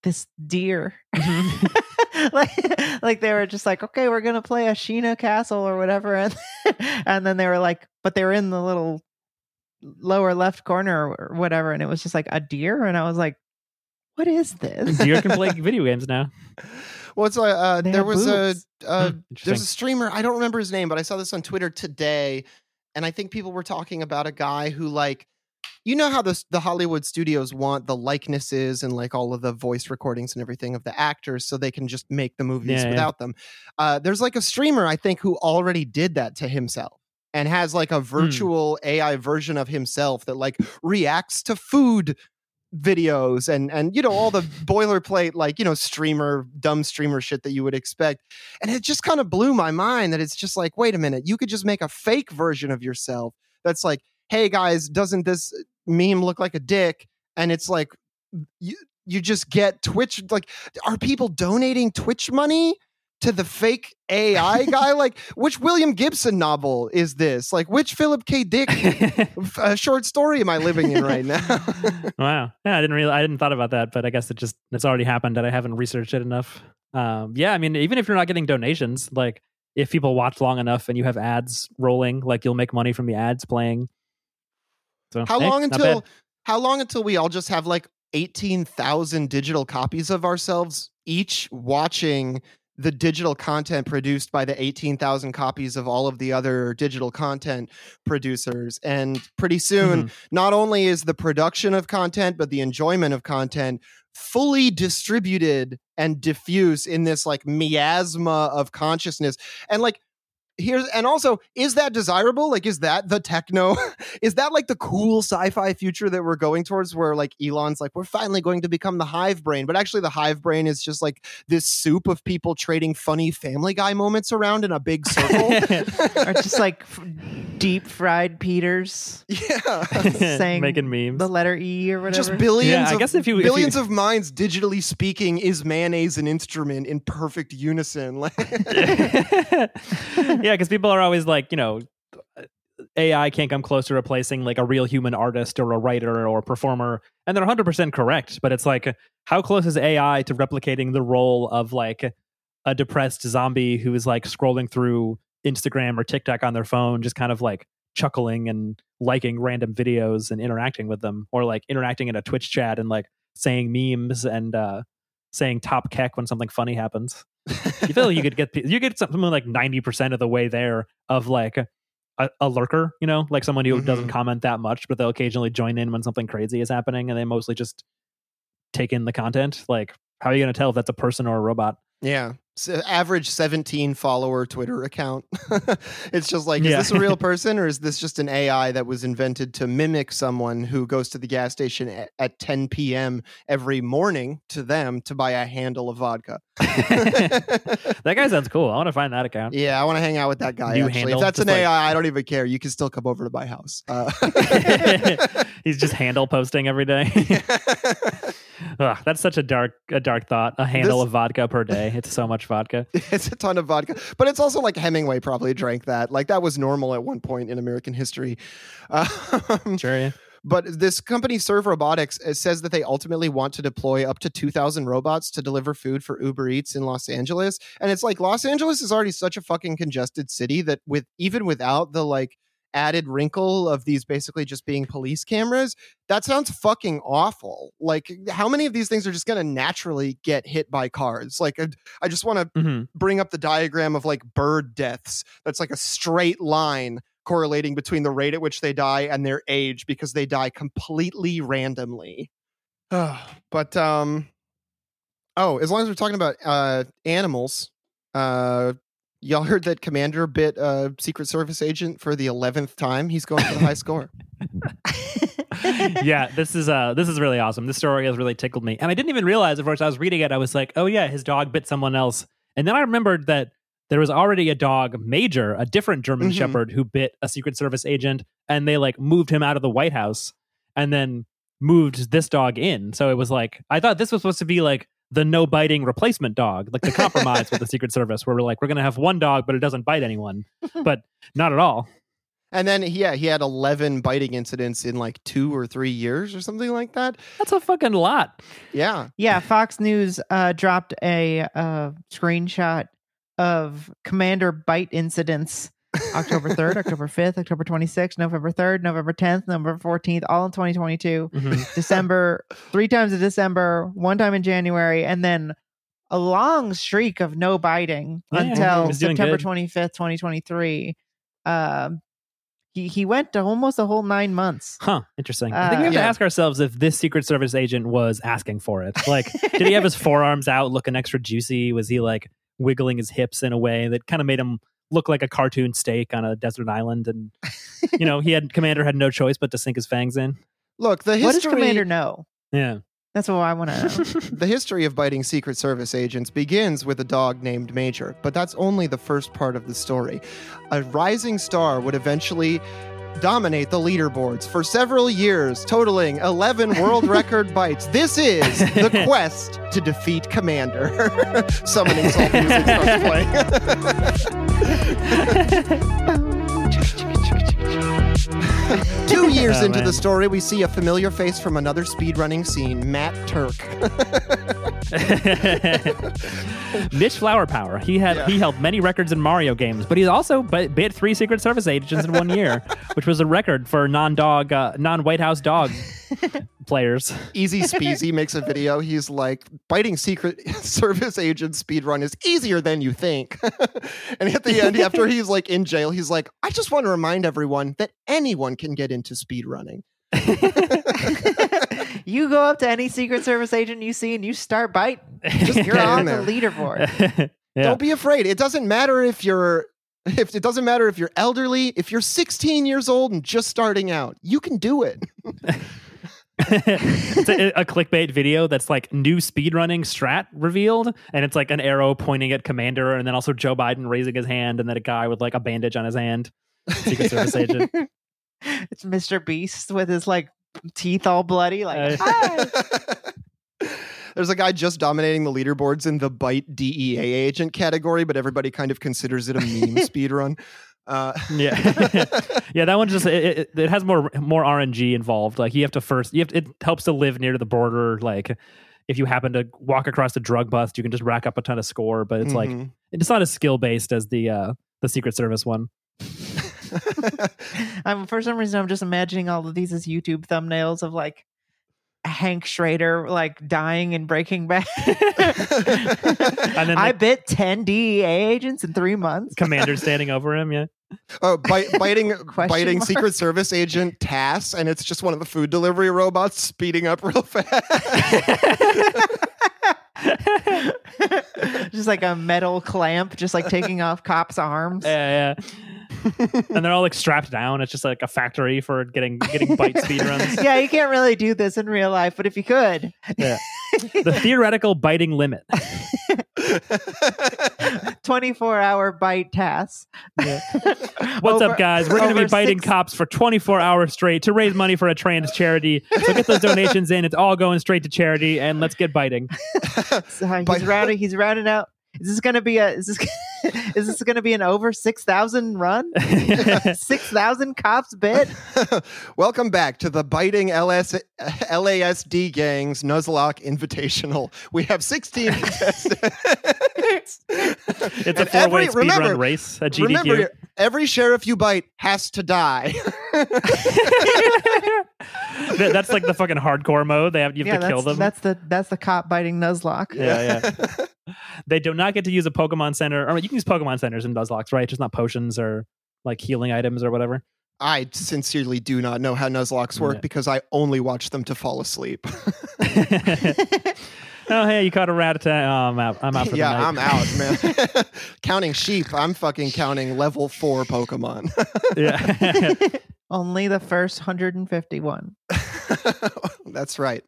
this deer. Mm-hmm. *laughs* like, like they were just like, okay, we're gonna play Ashina Castle or whatever, and *laughs* and then they were like, but they were in the little lower left corner or whatever, and it was just like a deer, and I was like, what is this? Deer can play *laughs* video games now. Well, it's like uh, there have was a uh, Hmm, there's a streamer. I don't remember his name, but I saw this on Twitter today, and I think people were talking about a guy who like. You know how the the Hollywood studios want the likenesses and like all of the voice recordings and everything of the actors, so they can just make the movies Yeah, yeah. without them. Uh, there's like a streamer I think who already did that to himself and has like a Hmm. virtual AI version of himself that like reacts to food videos and and you know all the boilerplate like you know streamer dumb streamer shit that you would expect. And it just kind of blew my mind that it's just like wait a minute you could just make a fake version of yourself that's like hey guys doesn't this meme look like a dick and it's like you you just get twitch like are people donating twitch money to the fake AI *laughs* guy like which William Gibson novel is this like which Philip K Dick *laughs* uh, short story am I living in right now *laughs* wow. Yeah, I didn't really I didn't thought about that, but I guess it just it's already happened that I haven't researched it enough. Um, yeah, I mean, even if you're not getting donations, like if people watch long enough and you have ads rolling, like you'll make money from the ads playing. So How hey, long until how long until we all just have like 18,000 digital copies of ourselves each watching the digital content produced by the 18,000 copies of all of the other digital content producers and pretty soon Mm-hmm. not only is the production of content but the enjoyment of content fully distributed and diffuse in this like miasma of consciousness and like here's and also is that desirable? Like is that the techno? *laughs* Is that like the cool sci-fi future that we're going towards where like elon's like we're finally going to become the hive brain but actually the hive brain is just like this soup of people trading funny family guy moments around in a big circle. *laughs* Or just like deep fried Peters yeah *laughs* saying Making memes. the letter E or whatever. just billions Yeah, I of, guess if you- if you- billions of minds digitally speaking is mayonnaise an instrument in perfect unison *laughs* like yeah, because people are always like, you know, AI can't come close to replacing like a real human artist or a writer or a performer, and they're 100% correct. But it's like, how close is AI to replicating the role of like a depressed zombie who is like scrolling through Instagram or TikTok on their phone, just kind of like chuckling and liking random videos and interacting with them, or like interacting in a Twitch chat and like saying memes and uh, saying top keck when something funny happens you feel like you could get you get something like 90% of the way there of like a, a lurker you know like someone who doesn't Mhm. comment that much but they'll occasionally join in when something crazy is happening and they mostly just take in the content like how are you going to tell if that's a person or a robot Yeah. Average 17 follower Twitter account. *laughs* it's just like, is Yeah. this a real *laughs* person or is this just an AI that was invented to mimic someone who goes to the gas station at, at 10 p.m. every morning to them to buy a handle of vodka? *laughs* that guy sounds cool i want to find that account yeah, I want to hang out with that guy. New actually. handle, if that's an like- AI, I don't even care. You can still come over to my house. Uh, he's just handle posting every day Ugh, that's such a dark a dark thought a handle This- of vodka per day it's so much vodka *laughs* it's a ton of vodka, but it's also like Hemingway probably drank that. Like that was normal at one point in American history. *laughs* Um, sure yeah But this company, Serve Robotics, uh, says that they ultimately want to deploy up to 2,000 robots to deliver food for Uber Eats in Los Angeles. And it's like Los Angeles is already such a fucking congested city that with even without the like added wrinkle of these basically just being police cameras, that sounds fucking awful. Like how many of these things are just going to naturally get hit by cars? Like I, I just want to Mhm. bring up the diagram of like bird deaths. That's like a straight line correlating between the rate at which they die and their age because they die completely randomly. *sighs* but um oh, as long as we're talking about uh animals, uh y'all heard that Commander bit a Secret Service agent for the 11th time. He's going for the high score. *laughs* *laughs* yeah, this is uh this is really awesome. This story has really tickled me. And I didn't even realize Of course, I was reading it, I was like, oh yeah, his dog bit someone else. And then I remembered that there was already a dog, Major, a different German Mhm. Shepherd, who bit a Secret Service agent, and they like moved him out of the White House and then moved this dog in. So it was like I thought this was supposed to be like the no biting replacement dog, like the *laughs* compromise with the Secret Service, where we're like, we're gonna have one dog, but it doesn't bite anyone. *laughs* But not at all. And then yeah, he had 11 biting incidents in like 2 or 3 years or something like that. That's a fucking lot. Yeah. Yeah, Fox News uh, dropped a uh, screenshot of Commander Bite incidents October 3rd, October 5th, October 26th, November 3rd, November 10th, November 14th, all in 2022. Mhm. December, three times in December, one time in January, and then a long streak of no biting Yeah, until he was doing September good. 25th, 2023. Um, he, he went to almost a whole nine months. Huh. Interesting. I think we Uh, have to ask ourselves if this Secret Service agent was asking for it. Like, did he have *laughs* his forearms out looking extra juicy? Was he like wiggling his hips in a way that kind of made him look like a cartoon steak on a desert island? And, you know, he had, *laughs* Commander had no choice but to sink his fangs in. Look, the What does Commander know? Yeah. That's what I want to know. *laughs* The history of biting Secret Service agents begins with a dog named Major, but that's only the first part of the story. A rising star would eventually dominate the leaderboards for several years, totaling 11 *laughs* world record bites. This is the *laughs* quest to defeat Commander. *laughs* Summoning salt music starts playing. Two *laughs* years Oh, into man. the story, we see a familiar face from another speedrunning scene, Matt Turk. *laughs* Mitch Flower Power. He had Yeah. he held many records in Mario games, but he's also bit, bit three Secret Service agents in one year, *laughs* which was a record for non-dog, uh, non-White House dog players. Easy Speezy makes a video. He's like, biting Secret Service agent speedrun is easier than you think. and at the end, after he's like in jail, he's like, I just want to remind everyone that anyone can get into speedrunning. *laughs* you go up to any Secret Service agent you see and you start biting. Just *laughs* You're on in the leaderboard. *laughs* yeah. Don't be afraid. It doesn't matter if you're If it doesn't matter if you're elderly, if you're 16 years old and just starting out, you can do it. it's a, a clickbait video that's like new speedrunning strat revealed, and it's like an arrow pointing at Commander, and then also Joe Biden raising his hand, and then a guy with like a bandage on his hand, Secret Service agent. It's Mr. Beast with his like teeth all bloody. Like, Uh, *laughs* There's a guy just dominating the leaderboards in the bite DEA agent category, but everybody kind of considers it a meme *laughs* speedrun. Uh, Yeah, *laughs* yeah, that one just it, it, it has more more RNG involved. Like you have to first, you have to, it helps to live near to the border. Like if you happen to walk across a drug bust, you can just rack up a ton of score. But it's like mhm. it's not as skill based as the uh the Secret Service one. *laughs* I'm for some reason I'm just imagining all of these as YouTube thumbnails of like Hank Schrader like dying and Breaking Bad. *laughs* And then, I like- bit 10 DEA agents in three months. Commander *laughs* standing over him. Yeah, oh, bite, biting, biting mark? Secret Service agent Tass, and it's just one of the food delivery robots speeding up real fast. just like a metal clamp, just like taking off cops' arms. yeah, yeah. *laughs* and they're all like strapped down. It's just like a factory for getting getting bite *laughs* speed runs. yeah, you can't really do this in real life, but if you could, Yeah. *laughs* The theoretical biting limit. 24 hour bite tasks. What's Over- up, guys? We're going to be biting six- cops for 24 hours straight to raise money for a trans charity. So get those donations in. It's all going straight to charity, and let's get biting. So uh, he's Bite- rounding. He's rounding out. Is this going to be a? Is this? *laughs* Is this going to be an over six thousand run? *laughs* *laughs* Six thousand cops bit. Welcome back to the Biting LS, LASD Gangs Nuzlocke Invitational. We have 16 contestants. It's a four way every- speed remember- run race at GDQ. Remember, every sheriff you bite has to die. That- That's like the fucking hardcore mode. They have you have yeah, to kill them. that's the that's the cop biting Nuzlocke. yeah, yeah. they do not get to use a Pokemon Center. Or you can use Pokemon Centers in Nuzlocke, right? Just not potions or like healing items or whatever. I sincerely do not know how Nuzlockes work Yeah. because I only watch them to fall asleep. *laughs* *laughs* *laughs* oh, hey, you caught a rat attack. Oh, I'm out. I'm out for yeah, the night. I'm out, *laughs* man. *laughs* counting sheep, I'm fucking counting level four Pokemon. *laughs* yeah. Only the first hundred and fifty-one. That's right.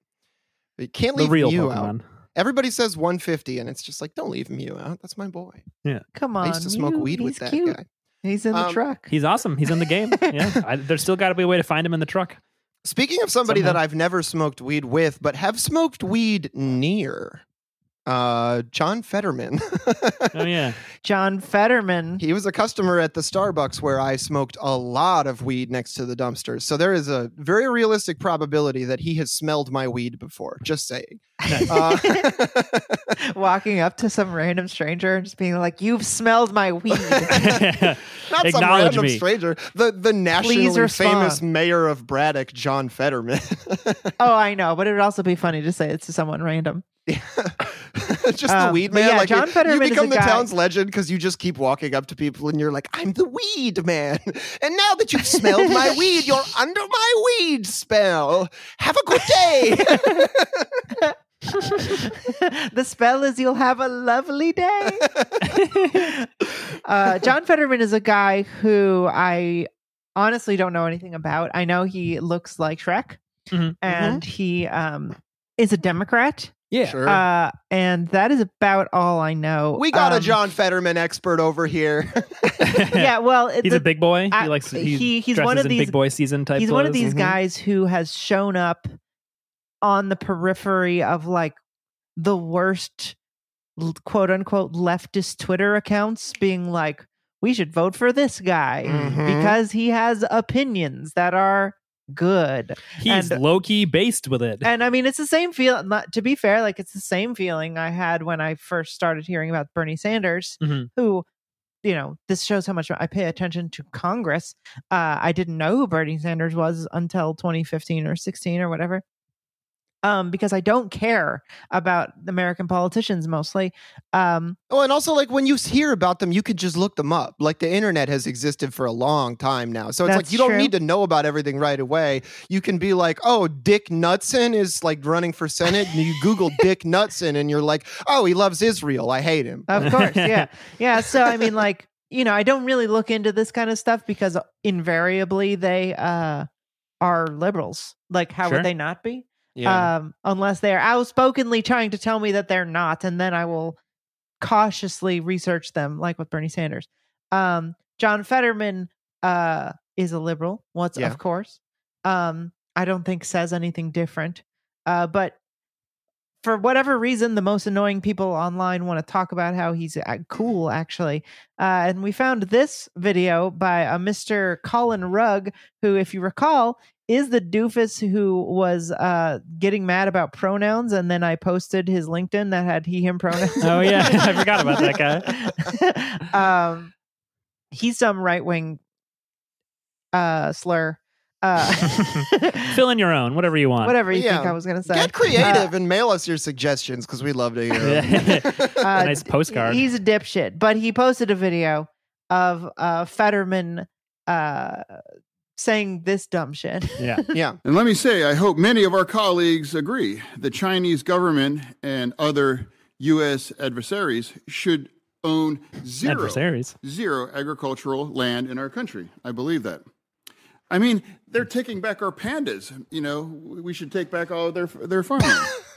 You can't the leave real Mew out. Pokemon. Everybody says 150, and it's just like, don't leave Mew out. That's my boy. Yeah. Come on, I used to smoke Mew, weed with he's that cute. guy. He's in the Um, truck. He's awesome. He's in the game. Yeah. I, there's still got to be a way to find him in the truck. Speaking of somebody that I've never smoked weed with, but have smoked weed near, uh, John Fetterman. *laughs* Oh, yeah. John Fetterman. he was a customer at the Starbucks where I smoked a lot of weed next to the dumpsters. So there is a very realistic probability that he has smelled my weed before. Just saying. *laughs* Uh, *laughs* walking up to some random stranger and just being like, "You've smelled my weed." not some random me. stranger. The the nationally famous mayor of Braddock, John Fetterman. oh, I know, but it would also be funny to say it to someone random. *laughs* just the Um, weed man. yeah, like you- John Fetterman you is become a the guy- town's legend because you just keep walking up to people and you're like, "I'm the weed man." *laughs* And now that you've smelled my *laughs* weed, you're under my weed spell. Have a good day. the spell is you'll have a lovely day. uh, John Fetterman is a guy who I honestly don't know anything about. I know he looks like Shrek, Mhm. and he um, is a Democrat, Yeah. Sure. uh, and that is about all I know. we got a Um, John Fetterman expert over here. *laughs* *laughs* Yeah, well, it- He's the- a big boy. I- he likes he, he- he's one of these- big boy season type he's one of clothes. these Mhm. guys who has shown up on the periphery of like the worst quote unquote leftist twitter accounts being like we should vote for this guy Mhm. because he has opinions that are good He's and- low key based with it. and i mean it's the same feel not, to be fair like it's the same feeling i had when i first started hearing about bernie sanders Mhm. who you know this shows how much i pay attention to congress uh, i didn't know who bernie sanders was until 2015 or 16 or whatever um, because i don't care about american politicians mostly um, Oh, and also like when you hear about them, you could just look them up. Like the internet has existed for a long time now, so it's like you don't true. need to know about everything right away. You can be like, "Oh, Dick Nutson is like running for senate," and you Google *laughs* Dick Nutson, and you're like, "Oh, he loves Israel. I hate him." of *laughs* course yeah yeah so i mean like you know, I don't really look into this kind of stuff because invariably they uh are liberals. Like how Sure. would they not be? Yeah. Um unless they're outspokenly trying to tell me that they're not and then I will cautiously research them like with Bernie Sanders. Um John Fetterman uh is a liberal, what's Yeah. of course. Um I don't think says anything different. Uh but for whatever reason, the most annoying people online want to talk about how he's uh, cool, actually. Uh, and we found this video by a Mr. Colin Rugg, who, if you recall, is the doofus who was uh, getting mad about pronouns. And then I posted his LinkedIn that had he, him pronouns. Oh, yeah. *laughs* I forgot about that guy. *laughs* um, he's some right wing uh, slur. Uh, *laughs* Fill in your own, whatever you want. whatever you Yeah. think I was going to say. Get creative and mail us your suggestions because we love to hear them. *laughs* *laughs* Uh, nice postcard. He's a dipshit, but he posted a video of uh, Fetterman uh, saying this dumb shit. yeah. yeah. And let me say, I hope many of our colleagues agree the Chinese government and other U.S. adversaries should own zero, Adversaries. zero agricultural land in our country. I believe that. I mean, they're taking back our pandas. You know, we should take back all their their farmland. *laughs*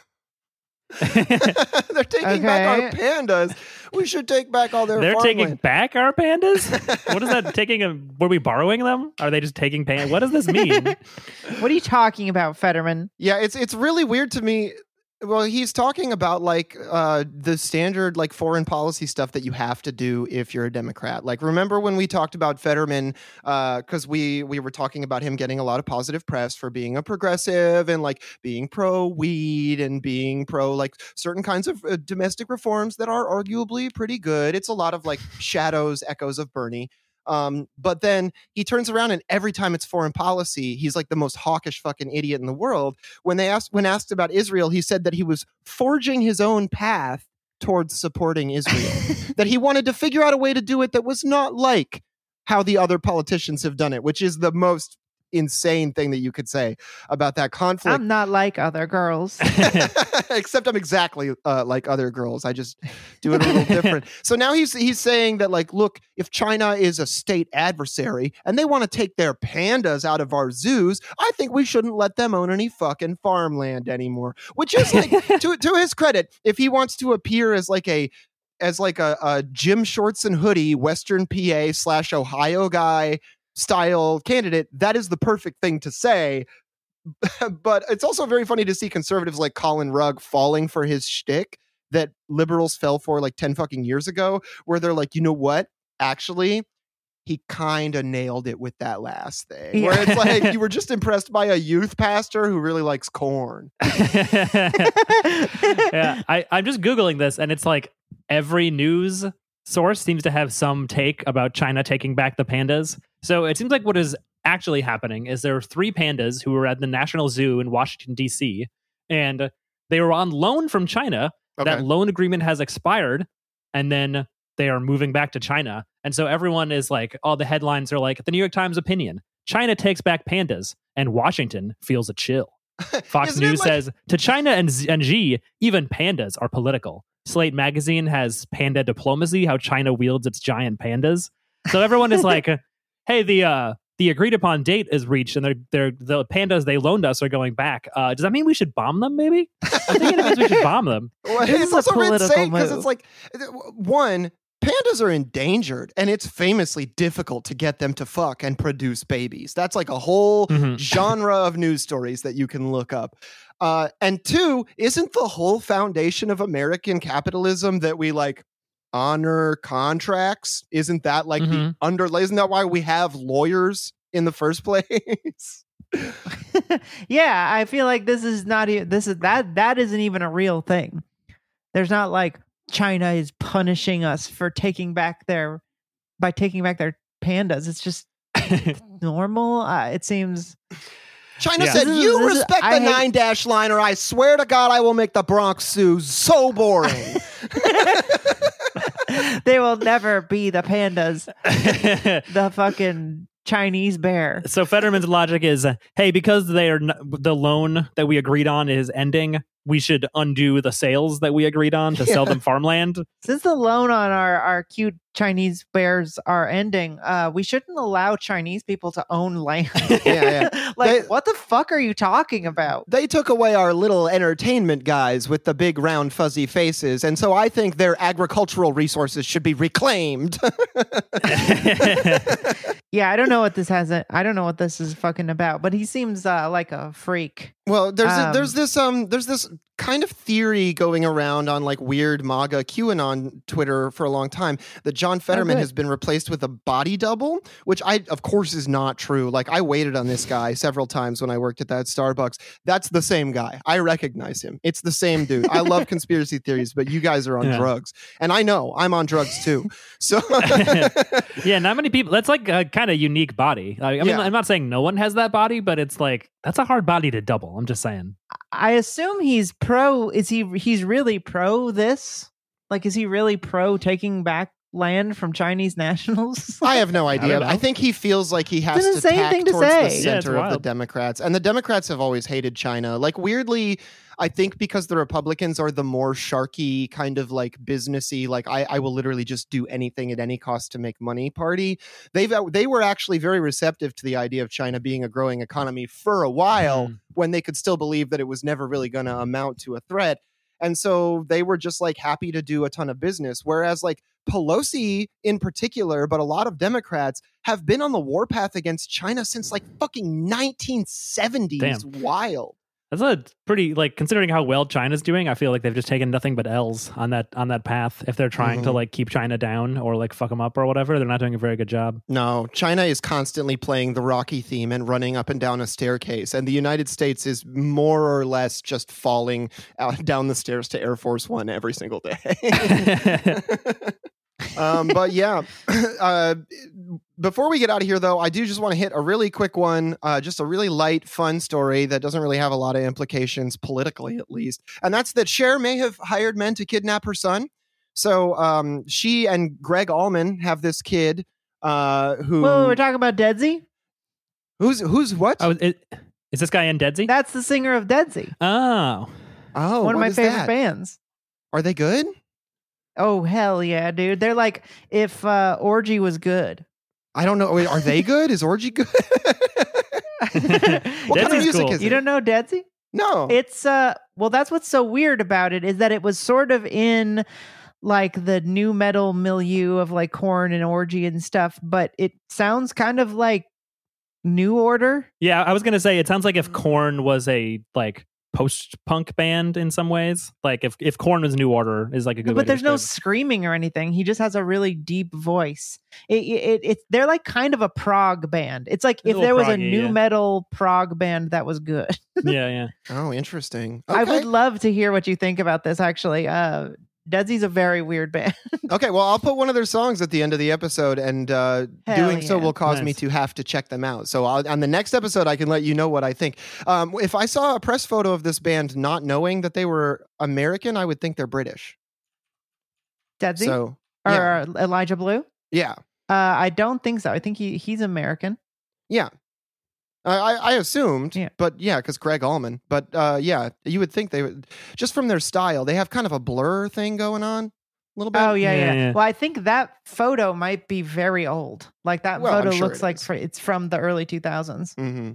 *laughs* They're taking back our pandas. We should take back all their They're taking back our pandas? *laughs* what is that? Taking a, were we borrowing them? Are they just taking pandas? What does this mean? What are you talking about, Fetterman? Yeah, it's it's really weird to me. Well, he's talking about like uh, the standard like foreign policy stuff that you have to do if you're a Democrat. Like, remember when we talked about Fetterman? Because we we were talking about him getting a lot of positive press for being a progressive and like being pro weed and being pro like certain kinds of uh, domestic reforms that are arguably pretty good. It's a lot of like shadows, echoes of Bernie. Um, but then he turns around and every time it's foreign policy, he's like the most hawkish fucking idiot in the world. When they asked when asked about Israel, he said that he was forging his own path towards supporting Israel. *laughs* that he wanted to figure out a way to do it that was not like how the other politicians have done it, which is the most insane thing that you could say about that conflict. I'm not like other girls. *laughs* *laughs* Except I'm exactly uh, like other girls. I just do it a little different. *laughs* So now he's he's saying that like, look, if China is a state adversary and they want to take their pandas out of our zoos, I think we shouldn't let them own any fucking farmland anymore. Which is like to to his credit, if he wants to appear as like a as like a, a gym shorts and hoodie Western PA slash Ohio guy style candidate, that is the perfect thing to say *laughs* but it's also very funny to see conservatives like Colin Rugg falling for his shtick that liberals fell for like 10 fucking years ago, where they're like, you know what? Actually, he kind of nailed it with that last thing. Where it's like you were just impressed by a youth pastor who really likes corn. *laughs* yeah, I, I'm just Googling this and it's like every news source seems to have some take about China taking back the pandas. So it seems like what is actually happening is there are three pandas who were at the National Zoo in Washington, D.C., and they were on loan from China. Okay. That loan agreement has expired, and then they are moving back to China. And so everyone is like, all the headlines are like, the New York Times opinion China takes back pandas, and Washington feels a chill. *laughs* Fox News like- says to China and, Z- and Xi, even pandas are political. Slate magazine has panda diplomacy, how China wields its giant pandas. So everyone is like, *laughs* hey, the uh, the agreed upon date is reached, and they're, they're the pandas they loaned us are going back. Uh, does that mean we should bomb them? Maybe I think it means we should bomb them. *laughs* Well, This it's is a also insane because it's like one pandas are endangered and it's famously difficult to get them to fuck and produce babies that's like a whole Mhm. genre of news stories that you can look up uh, and two isn't the whole foundation of american capitalism that we like honor contracts isn't that like the Mhm. underlay isn't that why we have lawyers in the first *laughs* place *laughs* yeah, I feel like this is not even this is that that isn't even a real thing. There's not like China is punishing us for taking back their by taking back their pandas. It's just *laughs* normal. Uh, it seems China Yeah. said, This "You is- respect I the hate- nine dash line, or I swear to God, I will make the Bronx Zoo so boring." *laughs* *laughs* they will never be the pandas. *laughs* The fucking Chinese bear. so Fetterman's logic is, uh, hey, because they are n- the loan that we agreed on is ending, we should undo the sales that we agreed on to sell them *laughs* farmland. Since the loan on our, our cute Chinese bears are ending, uh, we shouldn't allow Chinese people to own land. *laughs* yeah. *laughs* like, They- what the fuck are you talking about? They took away our little entertainment guys with the big round fuzzy faces, and so I think their agricultural resources should be reclaimed. Yeah, I don't know what this has. I don't know what this is fucking about, but he seems uh, like a freak. Well, there's a, Um, there's this um there's this kind of theory going around on like weird MAGA QAnon Twitter for a long time that John Fetterman has been replaced with a body double, which I of course is not true. Like I waited on this guy several times when I worked at that Starbucks. That's the same guy. I recognize him. It's the same dude. I love conspiracy theories, but you guys are on Yeah. drugs, and I know I'm on drugs too. *laughs* So yeah, not many people. That's like a kind of unique body. I, I mean, Yeah. I'm not saying no one has that body, but it's like that's a hard body to double. I'm just saying. I assume he's pro. Is he? He's really pro this. Like, is he really pro taking back land from Chinese *laughs* nationals? I have no *laughs* idea. don't I, think he feels like he has an to insane tack thing to towards say. the Yeah, center of the. Democrats, and the Democrats have always hated China. Like weirdly, I think because the Republicans are the more sharky kind of like businessy, like I, I will literally just do anything at any cost to make money. Party. They've they were actually very receptive to the idea of China being a growing economy for a while Mhm. when they could still believe that it was never really going to amount to a threat. And so they were just like happy to do a ton of business. Whereas like Pelosi in particular, but a lot of Democrats have been on the warpath against China since like fucking 1970s. Damn. Wild. That's a pretty like considering how well China's doing. I feel like they've just taken nothing but L's on that on that path. If they're trying to Mhm. like keep China down or like fuck them up or whatever, they're not doing a very good job. No, China is constantly playing the Rocky theme and running up and down a staircase. And the United States is more or less just falling out, *laughs* down the stairs to Air Force One every single day. *laughs* *laughs* um, but yeah, *clears throat* uh, before we get out of here, though, I do just want to hit a really quick one, uh, just a really light, fun story that doesn't really have a lot of implications politically, at least. And that's that Cher may have hired men to kidnap her son. So um, she and Gregg Allman have this kid uh, who Whoa, we're talking about Deadsy. who's who's what? oh, it, is this guy in Deadsy? That's the singer of Deadsy. oh, oh, one of what my is favorite that? bands. Are they good? Oh hell yeah, dude! They're like if uh, Orgy was good. I don't know. Wait, are they good? Is Orgy good? *laughs* what kind of music cool. is you don't know Deadsy? No. It's uh well that's what's so weird about it is that it was sort of in like the nu metal milieu of like Korn and orgy and stuff, but it sounds kind of like New Order. yeah. I was gonna say it sounds like Mm. if Korn was a like post punk band in some ways. Like if if Korn was New Order is like a good. way but to there's no describe screaming or anything. He just has a really deep voice. It, it, it they're like kind of a prog band. It's like A if there was a new yeah. metal prog band that was good. *laughs* yeah, yeah. oh, interesting. I would love to hear what you think about this. Actually, uh, Deadsy's a very weird band. *laughs* Okay, well, I'll put one of their songs at the end of the episode, and uh, Hell doing so will cause me to have to check them out. So I'll, on the next episode, I can let you know what I think. Um, if I saw a press photo of this band not knowing that they were American, I would think they're British. Deadsy So or yeah, uh, Elijah Blue. yeah, Uh, I don't think so. I think he he's American. yeah. I, I I assumed, Yeah. but yeah, because Gregg Allman. But uh, yeah, you would think they would just from their style. They have kind of a blur thing going on, a little bit. Oh yeah, Yeah, yeah, yeah. Well, I think that photo might be very old. Like that Well, photo sure looks it like is. fr- it's from the early 2000s. hmm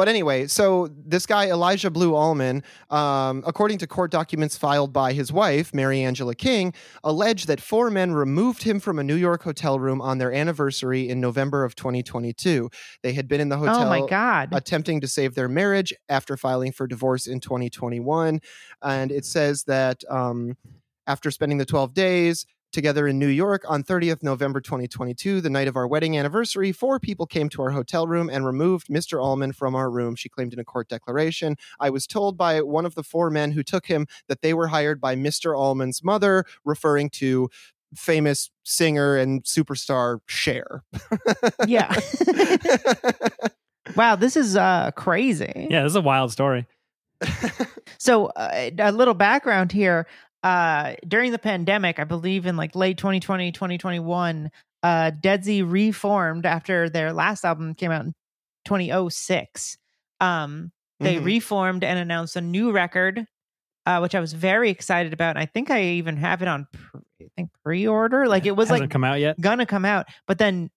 But anyway, so this guy Elijah Blue Allman, um, according to court documents filed by his wife Marieangela King, alleged that four men removed him from a New York hotel room on their anniversary in November of 2022. They had been in the hotel. oh my god. attempting to save their marriage after filing for divorce in 2021. And it says that um, after spending the 12 days together in New York on 30th November 2022, the night of our wedding anniversary, four people came to our hotel room and removed Mr. Allman from our room, she claimed in a court declaration. I was told by one of the four men who took him that they were hired by Mr. Allman's mother, referring to famous singer and superstar Cher. yeah. *laughs* wow, this is uh crazy. Yeah, this is a wild story. So, uh, a little background here. Uh, during the pandemic, I believe in like late 2020, 2021, uh, Dead Deadsy reformed after their last album came out in 2006. Um, they Mhm. reformed and announced a new record uh, which I was very excited about. And I think I even have it on, pre- I think pre-order. Like it was Hasn't like come out yet. gonna come out, but then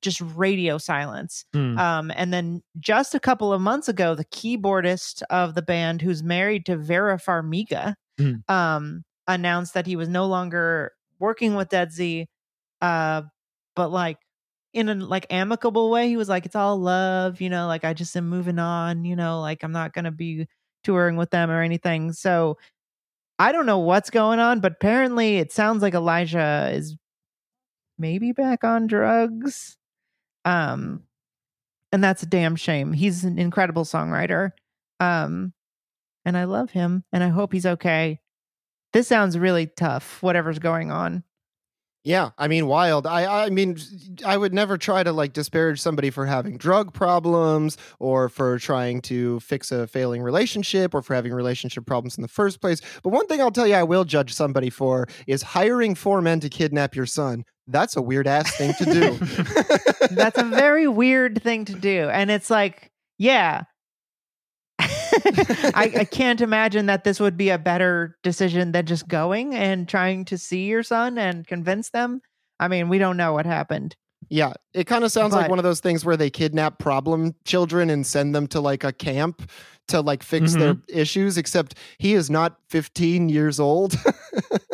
just radio silence. Hmm. Um, and then just a couple of months ago, the keyboardist of the band, who's married to Vera Farmiga, Hmm. um, announced that he was no longer working with Deadsy, uh, but like in a like amicable way. He was like, "It's all love," you know. Like I just am moving on, you know. Like I'm not gonna be touring with them or anything. So I don't know what's going on, but apparently it sounds like Elijah is maybe back on drugs. Um and that's a damn shame. He's an incredible songwriter. Um and I love him and I hope he's okay. This sounds really tough whatever's going on. Yeah, I mean, wild. I, I mean, I would never try to like disparage somebody for having drug problems or for trying to fix a failing relationship or for having relationship problems in the first place. But one thing I'll tell you, I will judge somebody for is hiring four men to kidnap your son. That's a weird ass thing to do. *laughs* That's a very weird thing to do. And it's like, yeah. *laughs* I, I can't imagine that this would be a better decision than just going and trying to see your son and convince them. I mean, we don't know what happened. Yeah, it kind of sounds like one of those things where they kidnap problem children and send them to like a camp to like fix their mm-hmm. issues, except he is not 15 years old. *laughs*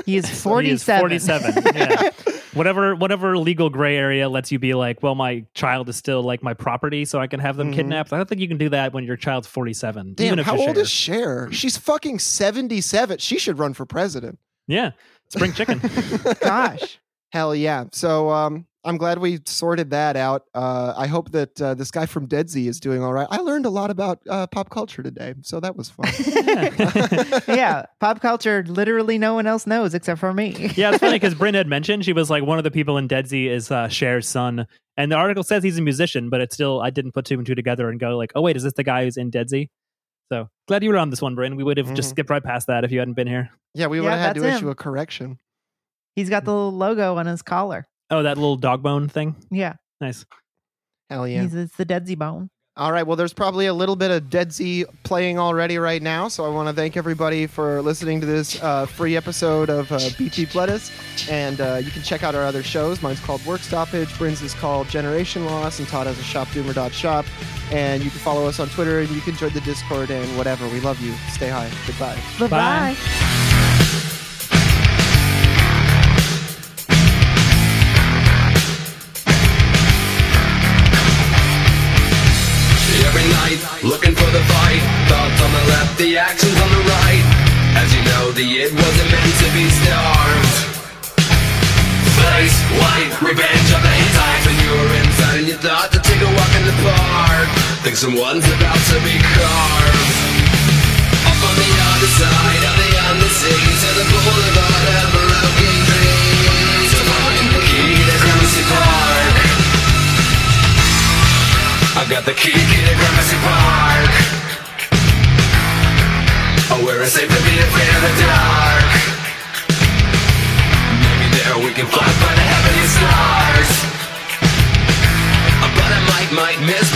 He is So he is 47. 47. *laughs* Yeah. Whatever whatever legal gray area lets you be like, well, my child is still like my property, so I can have them Mhm. kidnapped. I don't think you can do that when your child's 47. Damn, even if how old Cher. is Cher? She's fucking 77. She should run for president. Yeah, spring chicken. *laughs* Gosh. Hell yeah. So um, I'm glad we sorted that out. Uh, I hope that uh, this guy from Deadsy is doing all right. I learned a lot about uh, pop culture today, so that was fun. *laughs* yeah. Pop culture, literally no one else knows except for me. yeah, it's funny because Bryn had mentioned she was like one of the people in Deadsy is uh, Cher's son, and the article says he's a musician, but it's still I didn't put two and two together and go like, oh wait, is this the guy who's in Deadsy? So glad you were on this one, Bryn. We would have just Mhm. skipped right past that if you hadn't been here. yeah, we would Yeah, have had to that's issue a correction. He's got the little logo on his collar. Oh, that little dog bone thing. Yeah. Nice. Hell yeah. He's it's the Deadsy bone. All right. Well, there's probably a little bit of Deadsy playing already right now. So I want to thank everybody for listening to this uh, free episode of uh, BT Pledis. And uh, you can check out our other shows. Mine's called Work Stoppage, Bryn's is called Generation Loss, and Todd has a shopdoomer.shop. And you can follow us on Twitter and you can join the Discord and whatever. We love you. Stay high. Goodbye. Bye-bye. Every night, looking for the fight. Thoughts on the left, the actions on the right. As you know, the it wasn't meant to be starved. Face white, revenge on the times when you were inside and you thought to take a walk in the park. Think someone's about to be carved. Up on the other side of the undersea to the boulevard of broken I got the key, key to Gramercy Park. Oh, where it's safe to be afraid of the dark. Maybe there we can fly by the heavenly stars. But I might, might miss